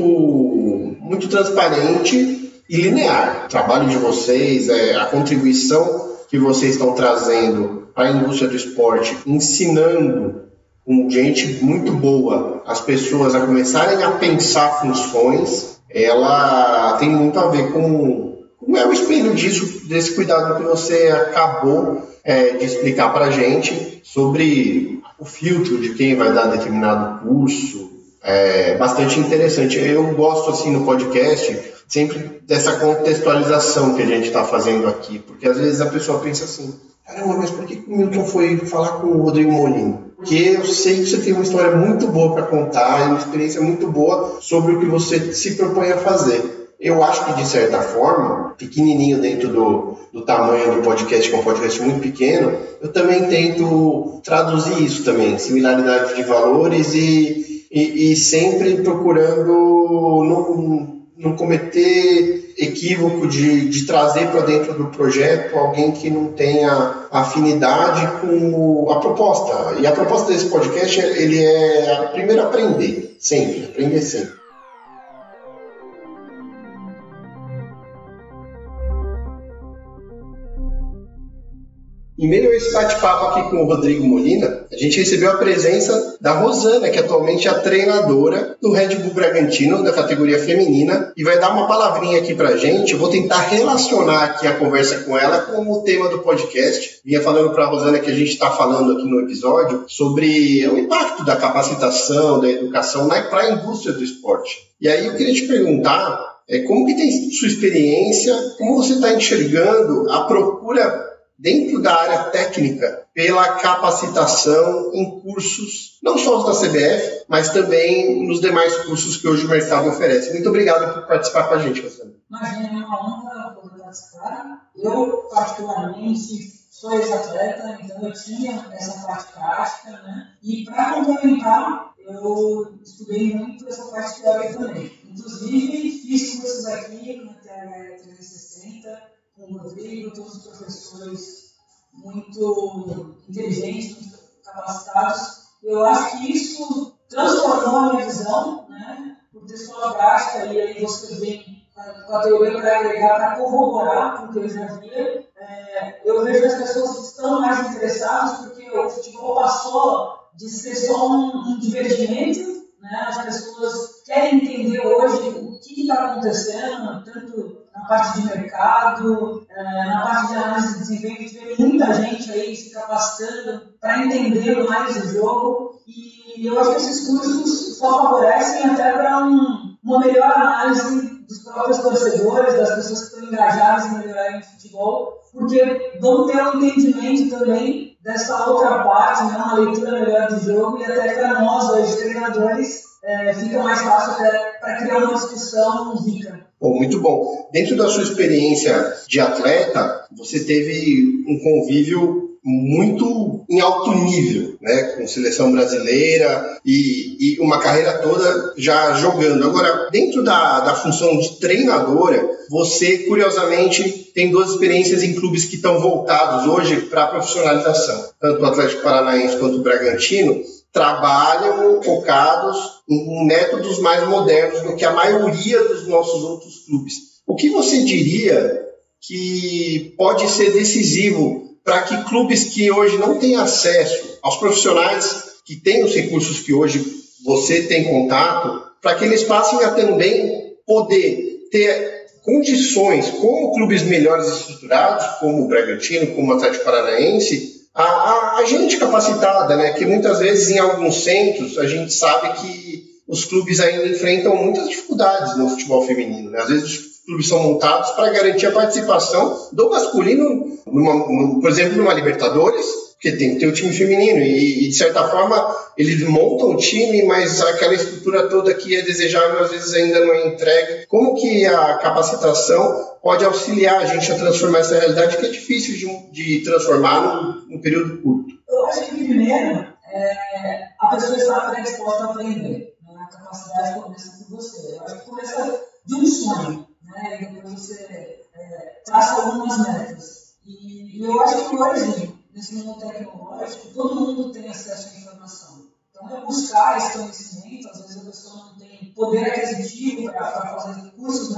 muito transparente e linear. O trabalho de vocês, é, a contribuição que vocês estão trazendo para a indústria do esporte, ensinando com gente muito boa as pessoas a começarem a pensar funções, ela tem muito a ver com não é o espelho disso, desse cuidado que você acabou é, de explicar para a gente sobre o filtro de quem vai dar determinado curso, é, bastante interessante. Eu gosto, assim, no podcast, sempre dessa contextualização que a gente está fazendo aqui, porque às vezes a pessoa pensa assim, caramba, mas por que o Milton foi falar com o Rodrigo Molino? Porque eu sei que você tem uma história muito boa para contar, uma experiência muito boa sobre o que você se propõe a fazer. Eu acho que, de certa forma, pequenininho dentro do, do tamanho do podcast, que é um podcast muito pequeno, eu também tento traduzir isso também, similaridade de valores e, e, e sempre procurando não, não cometer equívoco de, de trazer para dentro do projeto alguém que não tenha afinidade com a proposta. E a proposta desse podcast, ele é, primeiro, aprender, sempre, aprender sempre. Em meio a esse bate-papo aqui com o Rodrigo Molina, a gente recebeu a presença da Rosana, que atualmente é a treinadora do Red Bull Bragantino, da categoria feminina, e vai dar uma palavrinha aqui pra gente. Eu vou tentar relacionar aqui a conversa com ela com o tema do podcast. Vinha falando pra Rosana que a gente está falando aqui no episódio sobre o impacto da capacitação, da educação para a indústria do esporte. E aí eu queria te perguntar é, como que tem sua experiência, como você está enxergando a procura dentro da área técnica pela capacitação em cursos, não só os da CBF, mas também nos demais cursos que hoje o mercado oferece. Muito obrigado por participar com a gente, Luciano. Imagina, é uma honra poder participar. Eu, particularmente, sou ex-atleta, então eu tinha essa parte prática, né? E para complementar, eu estudei muito essa parte teórica também. Inclusive, fiz cursos aqui na TH 360, com o Rodrigo, todos os professores muito inteligentes, muito capacitados. Eu acho que isso transformou a minha visão, né? por ter sua prática, e aí você vem com a teoria para agregar, para corroborar com o que eu já via. É, eu vejo as pessoas estão mais interessadas, porque o futebol passou de ser só um, um divertimento, né? as pessoas querem entender hoje o que está acontecendo, tanto na parte de mercado, é, na parte de análise de desempenho, vê muita gente aí se capacitando para entender mais o jogo e eu acho que esses cursos só favorecem até para um, uma melhor análise dos próprios torcedores, das pessoas que estão engajadas em melhorar o futebol, porque vão ter um entendimento também dessa outra parte, né, uma leitura melhor do jogo e até para nós, hoje, treinadores, é, fica mais fácil para criar uma discussão rica. Bom, muito bom. Dentro da sua experiência de atleta, você teve um convívio muito em alto nível, né, com seleção brasileira e, e, uma carreira toda já jogando. Agora, dentro da, da função de treinadora, você, curiosamente, tem duas experiências em clubes que estão voltados hoje para a profissionalização, tanto o Atlético Paranaense quanto o Bragantino trabalham focados em métodos mais modernos do que a maioria dos nossos outros clubes. O que você diria que pode ser decisivo para que clubes que hoje não têm acesso aos profissionais que têm os recursos que hoje você tem contato, para que eles passem a também poder ter condições, como clubes melhores estruturados, como o Bragantino, como o Atlético Paranaense, a, a, a, gente capacitada, né? Que muitas vezes em alguns centros a gente sabe que os clubes ainda enfrentam muitas dificuldades no futebol feminino. Né? Às vezes os clubes são montados para garantir a participação do masculino, numa, por exemplo, numa Libertadores, porque tem que ter o time feminino e, e, de certa forma eles montam o time, mas aquela estrutura toda que é desejável às vezes ainda não é entregue. Como que a capacitação pode auxiliar a gente a transformar essa realidade que é difícil de, de transformar num, num, período curto? Eu acho que primeiro é, a pessoa está predisposta a aprender. Né? A capacidade começa por você. Eu acho que começa de um sonho, né? e depois você é, traça algumas metas. E, e eu acho que hoje nesse mundo tecnológico, todo mundo tem acesso à informação. Então, é buscar esse conhecimento. Às vezes a pessoa não tem poder aquisitivo para fazer cursos,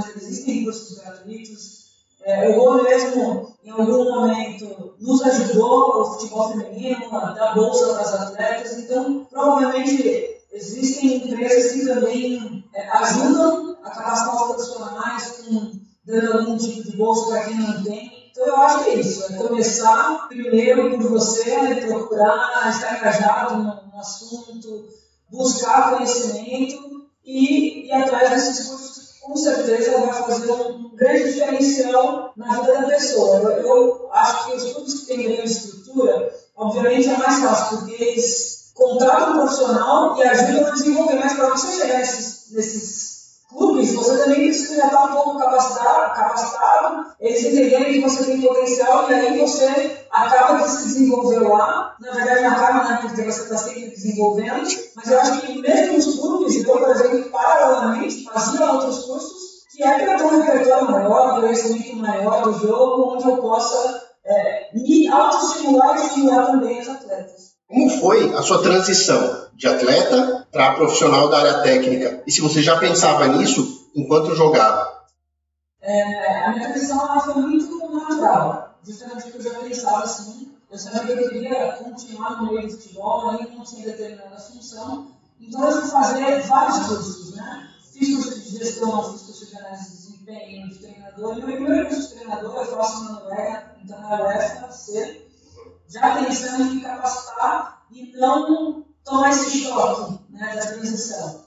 mas existem cursos gratuitos. É, o Gol mesmo, em algum momento, nos ajudou o futebol feminino, a dar bolsa para as atletas. Então, provavelmente, existem empresas que também é, ajudam a capacitar os profissionais com dando algum tipo de bolsa para quem não tem. Então eu acho que é isso, é começar primeiro por você, procurar estar engajado no, no assunto, buscar conhecimento e ir atrás desses cursos, com certeza vai fazer um grande diferencial na vida da pessoa. Eu, eu acho que os cursos que têm grande estrutura, obviamente é mais fácil, porque eles contratam um profissional e ajudam a desenvolver, mas para você chegar nesses, nesses clubes, você também precisa estar um pouco capacitado, capacitado, eles entenderem que você tem potencial e aí você acaba de se desenvolver lá. Na verdade, não acaba, né, porque você está sempre desenvolvendo, mas eu acho que mesmo os clubes, então, por exemplo, paralelamente, faziam outros cursos que é para ter um repertório maior, um conhecimento maior do jogo, onde eu possa é, me autoestimular e estimular também os atletas. Como foi a sua transição de atleta para profissional da área técnica? E se você já pensava nisso enquanto jogava? É, a minha transição foi muito natural. Justamente porque eu já pensava assim. Eu sabia que eu queria continuar no meio do futebol, ainda não tinha determinada função. Então eu fui fazer vários cursos, né? Fiz curso de gestão, fiz curso de análise de desempenho, de treinador. E o primeiro curso de treinador eu faço na Noruega, então na UEFA, já pensando em me capacitar e não tomar esse choque né, da transição.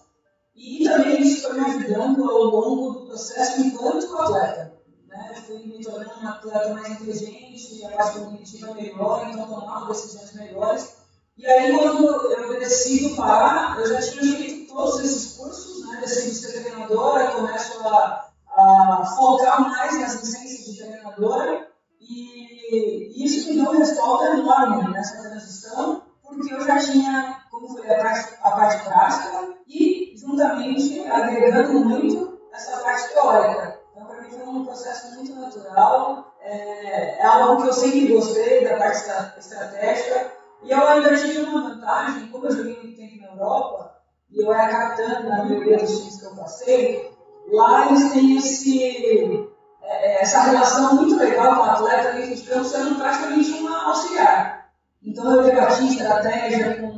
E também isso foi me ajudando ao longo do processo enquanto atleta. Né? Fui me tornando um atleta mais inteligente, a parte cognitiva melhor, então tomava decisões melhores. E aí, quando eu decido parar, eu já tinha feito todos esses cursos, né? decido ser treinadora, começo a, a focar mais nas licenças de treinadora e isso me deu um respaldo enorme nessa transição, porque eu já tinha, foi a parte, prática, e juntamente agregando muito essa parte teórica. Então, para mim, foi um processo muito natural, é, é algo que eu sempre gostei da parte estratégica, e eu ainda tive uma vantagem, como eu joguei muito tempo na Europa, e eu era capitã na maioria dos times que eu passei, lá eles têm esse é, essa relação muito legal com o atleta dentro de campo sendo praticamente uma auxiliar. Então eu debati estratégia com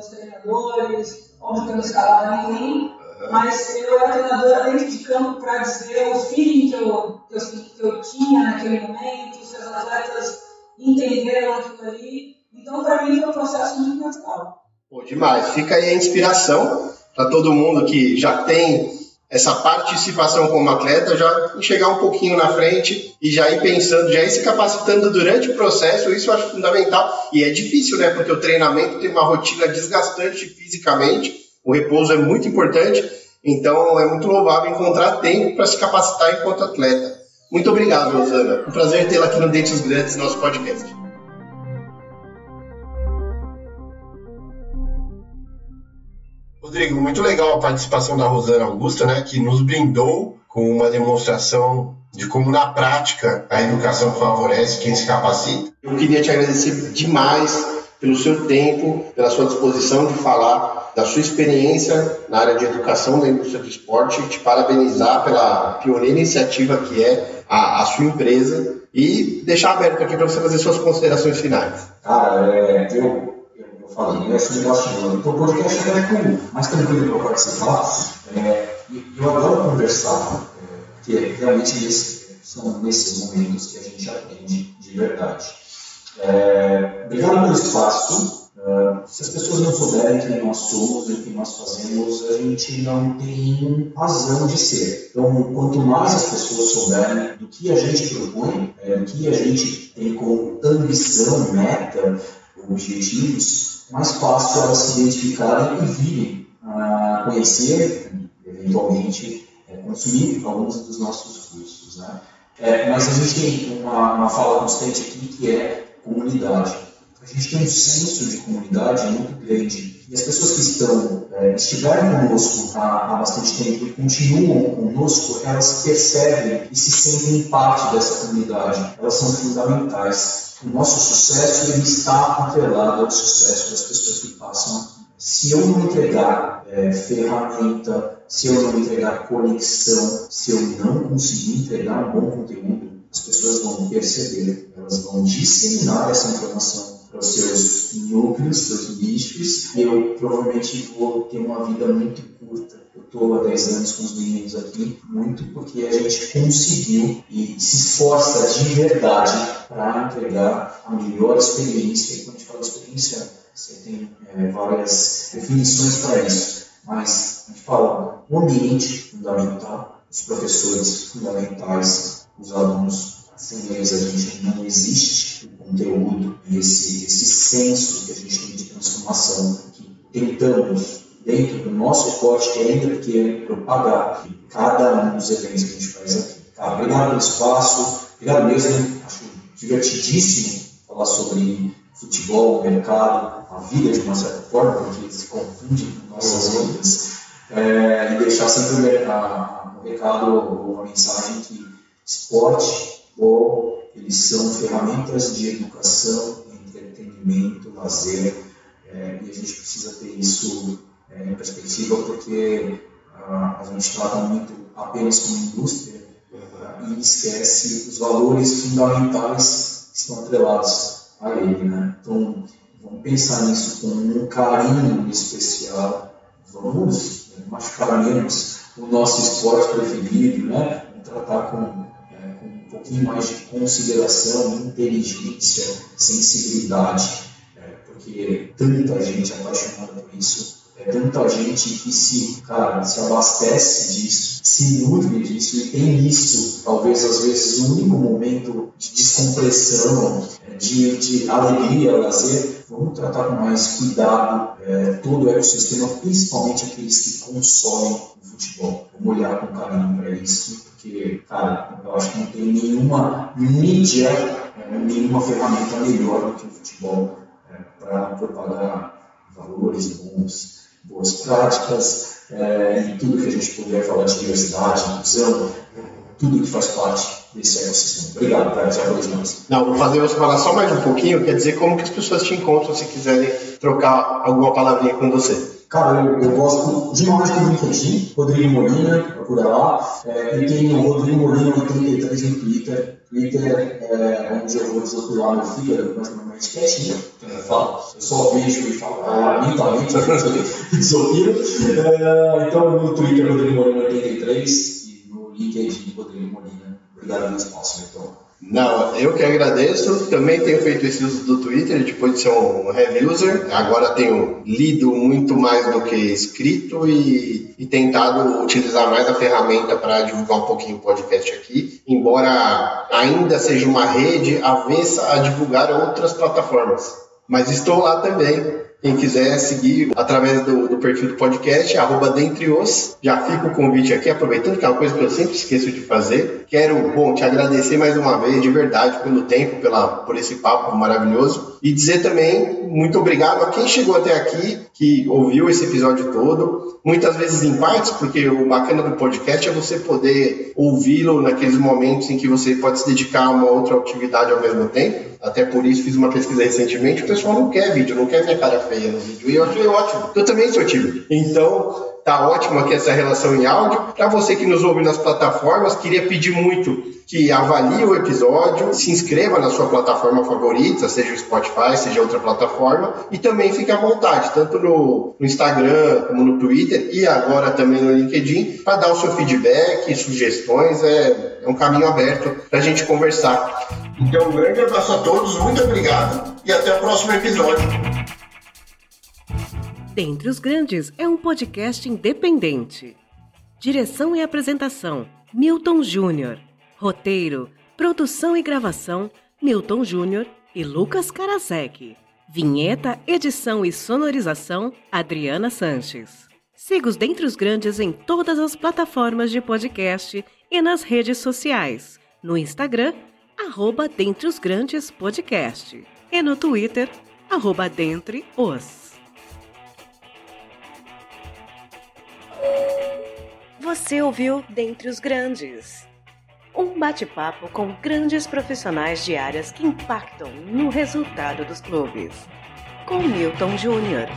meus treinadores, óbvio que eu escalava ninguém, mas eu era treinadora dentro de campo para dizer o feeling que eu, que eu, que eu tinha naquele momento, se os atletas entenderam aquilo ali. Então, para mim, foi um processo muito natural. Pô, demais. Fica aí a inspiração para todo mundo que já tem essa participação como atleta, já chegar um pouquinho na frente e já ir pensando, já ir se capacitando durante o processo, isso eu acho fundamental. E é difícil, né? Porque o treinamento tem uma rotina desgastante fisicamente, o repouso é muito importante, então é muito louvável encontrar tempo para se capacitar enquanto atleta. Muito obrigado, Rosana. Um prazer tê-la aqui no Dentes Grandes, nosso podcast. Rodrigo, muito legal a participação da Rosana Augusta, né, que nos brindou com uma demonstração de como na prática a educação favorece quem se capacita. Eu queria te agradecer demais pelo seu tempo, pela sua disposição de falar da sua experiência na área de educação da indústria do esporte, te parabenizar pela pioneira iniciativa que é a, a sua empresa e deixar aberto aqui para você fazer suas considerações finais. Cara, é, eu falei, sobre bastidor. Então o podcast é com mais tranquilo para participar. É, e eu adoro conversar, é, porque realmente são nesses momentos que a gente aprende de verdade. É, obrigado pelo espaço. Uh, se as pessoas não souberem quem nós somos e o que nós fazemos, a gente não tem razão de ser. Então, quanto mais as pessoas souberem do que a gente propõe, é, do que a gente tem como ambição, meta, objetivos, mais fácil elas se identificarem e virem a conhecer, eventualmente, é, consumir alguns dos nossos cursos. Né? É, mas a gente tem uma, uma fala constante aqui que é comunidade. A gente tem um senso de comunidade muito grande. E as pessoas que estão, é, estiveram conosco há, há bastante tempo e continuam conosco, elas percebem e se sentem parte dessa comunidade. Elas são fundamentais o nosso sucesso ele está atrelado ao sucesso das pessoas que passam. Se eu não entregar é, ferramenta, se eu não entregar conexão, se eu não conseguir entregar um bom conteúdo, as pessoas vão perceber, elas vão disseminar essa informação para os seus núcleos, seus nichos, e eu provavelmente vou ter uma vida muito curta. Estou há 10 anos com os meninos aqui, muito porque a gente conseguiu e se esforça de verdade para entregar a melhor experiência. E quando a gente fala experiência, você tem é, várias definições para isso, mas a gente fala o ambiente fundamental, os professores fundamentais, os alunos, sem eles a gente não existe conteúdo e esse, esse senso que a gente tem de transformação que tentamos dentro do nosso esporte, que ainda que propagar cada um dos eventos que a gente faz aqui. Tá, obrigado pelo espaço, obrigado mesmo, acho divertidíssimo falar sobre futebol, mercado, a vida de uma certa forma, porque se confunde com nossas uhum. vidas, é, e deixar sempre um recado uma mensagem que esporte ou eles são ferramentas de educação, entretenimento, lazer, é, e a gente precisa ter isso é, em perspectiva porque ah, a gente trata muito apenas como indústria uhum. e esquece os valores fundamentais que estão atrelados a ele. Né? Então, vamos pensar nisso com um carinho especial, vamos machucar menos o nosso esporte preferido, né? vamos tratar com, pouquinho mais de consideração, inteligência, sensibilidade, é, porque tanta gente apaixonada por isso é tanta gente que se, cara, se abastece disso, se nutre disso e tem isso, talvez às vezes o único momento de descompressão, é, de, de alegria, lazer, vamos tratar com mais cuidado é, todo o ecossistema, principalmente aqueles que consomem futebol. Vamos olhar com carinho para isso, porque, cara, eu acho que não tem nenhuma mídia, é, nenhuma ferramenta melhor do que o futebol é, para propagar valores bons, boas práticas, é, e tudo que a gente puder falar de diversidade, inclusão, tudo que faz parte desse ecossistema. Obrigado, cara, já falei. Não, vou fazer você falar só mais um pouquinho, quer dizer como que as pessoas te encontram se quiserem trocar alguma palavrinha com você. Cara, eu, eu gosto demais do LinkedIn, Rodrigo Molina, procura lá. É, e tem o Rodrigo Molina 83 no Twitter. Twitter é onde eu vou desopilar meu fígado, mas normalmente quietinho. Eu, falo, eu só vejo e falo, ah, mentalmente desopiro. É, então no Twitter, Rodrigo Molina 83 e no LinkedIn, Rodrigo Molina. Obrigado pelo espaço, então. Não, eu que agradeço. Também tenho feito esse uso do Twitter depois de ser um heavy user. Agora tenho lido muito mais do que escrito e, e tentado utilizar mais a ferramenta para divulgar um pouquinho o podcast aqui. Embora ainda seja uma rede avessa a divulgar outras plataformas. Mas estou lá também quem quiser seguir através do, do perfil do podcast, arroba dentre os, já fica o convite aqui, aproveitando que é uma coisa que eu sempre esqueço de fazer. Quero, bom, te agradecer mais uma vez, de verdade, pelo tempo, pela, por esse papo maravilhoso. E dizer também muito obrigado a quem chegou até aqui, que ouviu esse episódio todo, muitas vezes em partes, porque o bacana do podcast é você poder ouvi-lo naqueles momentos em que você pode se dedicar a uma outra atividade ao mesmo tempo. Até por isso fiz uma pesquisa recentemente, o pessoal não quer vídeo, não quer minha cara feia no vídeo. E eu achei ótimo. Eu também sou tímido. Então, tá ótimo aqui essa relação em áudio. Para você que nos ouve nas plataformas, queria pedir muito que avalie o episódio, se inscreva na sua plataforma favorita, seja o Spotify, seja outra plataforma, e também fique à vontade, tanto no, no Instagram como no Twitter e agora também no LinkedIn, para dar o seu feedback, sugestões. É, é um caminho aberto para a gente conversar. Então, um grande abraço a todos, muito obrigado e até o próximo episódio. Dentre os Grandes é um podcast independente. Direção e apresentação: Milton Júnior. Roteiro, produção e gravação: Milton Júnior e Lucas Karasek. Vinheta, edição e sonorização: Adriana Sanches. Siga os Dentre os Grandes em todas as plataformas de podcast e nas redes sociais. No Instagram, arroba Dentre os Grandes Podcast. E no Twitter, arroba Dentre os. Você ouviu Dentre os Grandes. Um bate-papo com grandes profissionais de áreas que impactam no resultado dos clubes. Com Milton Júnior.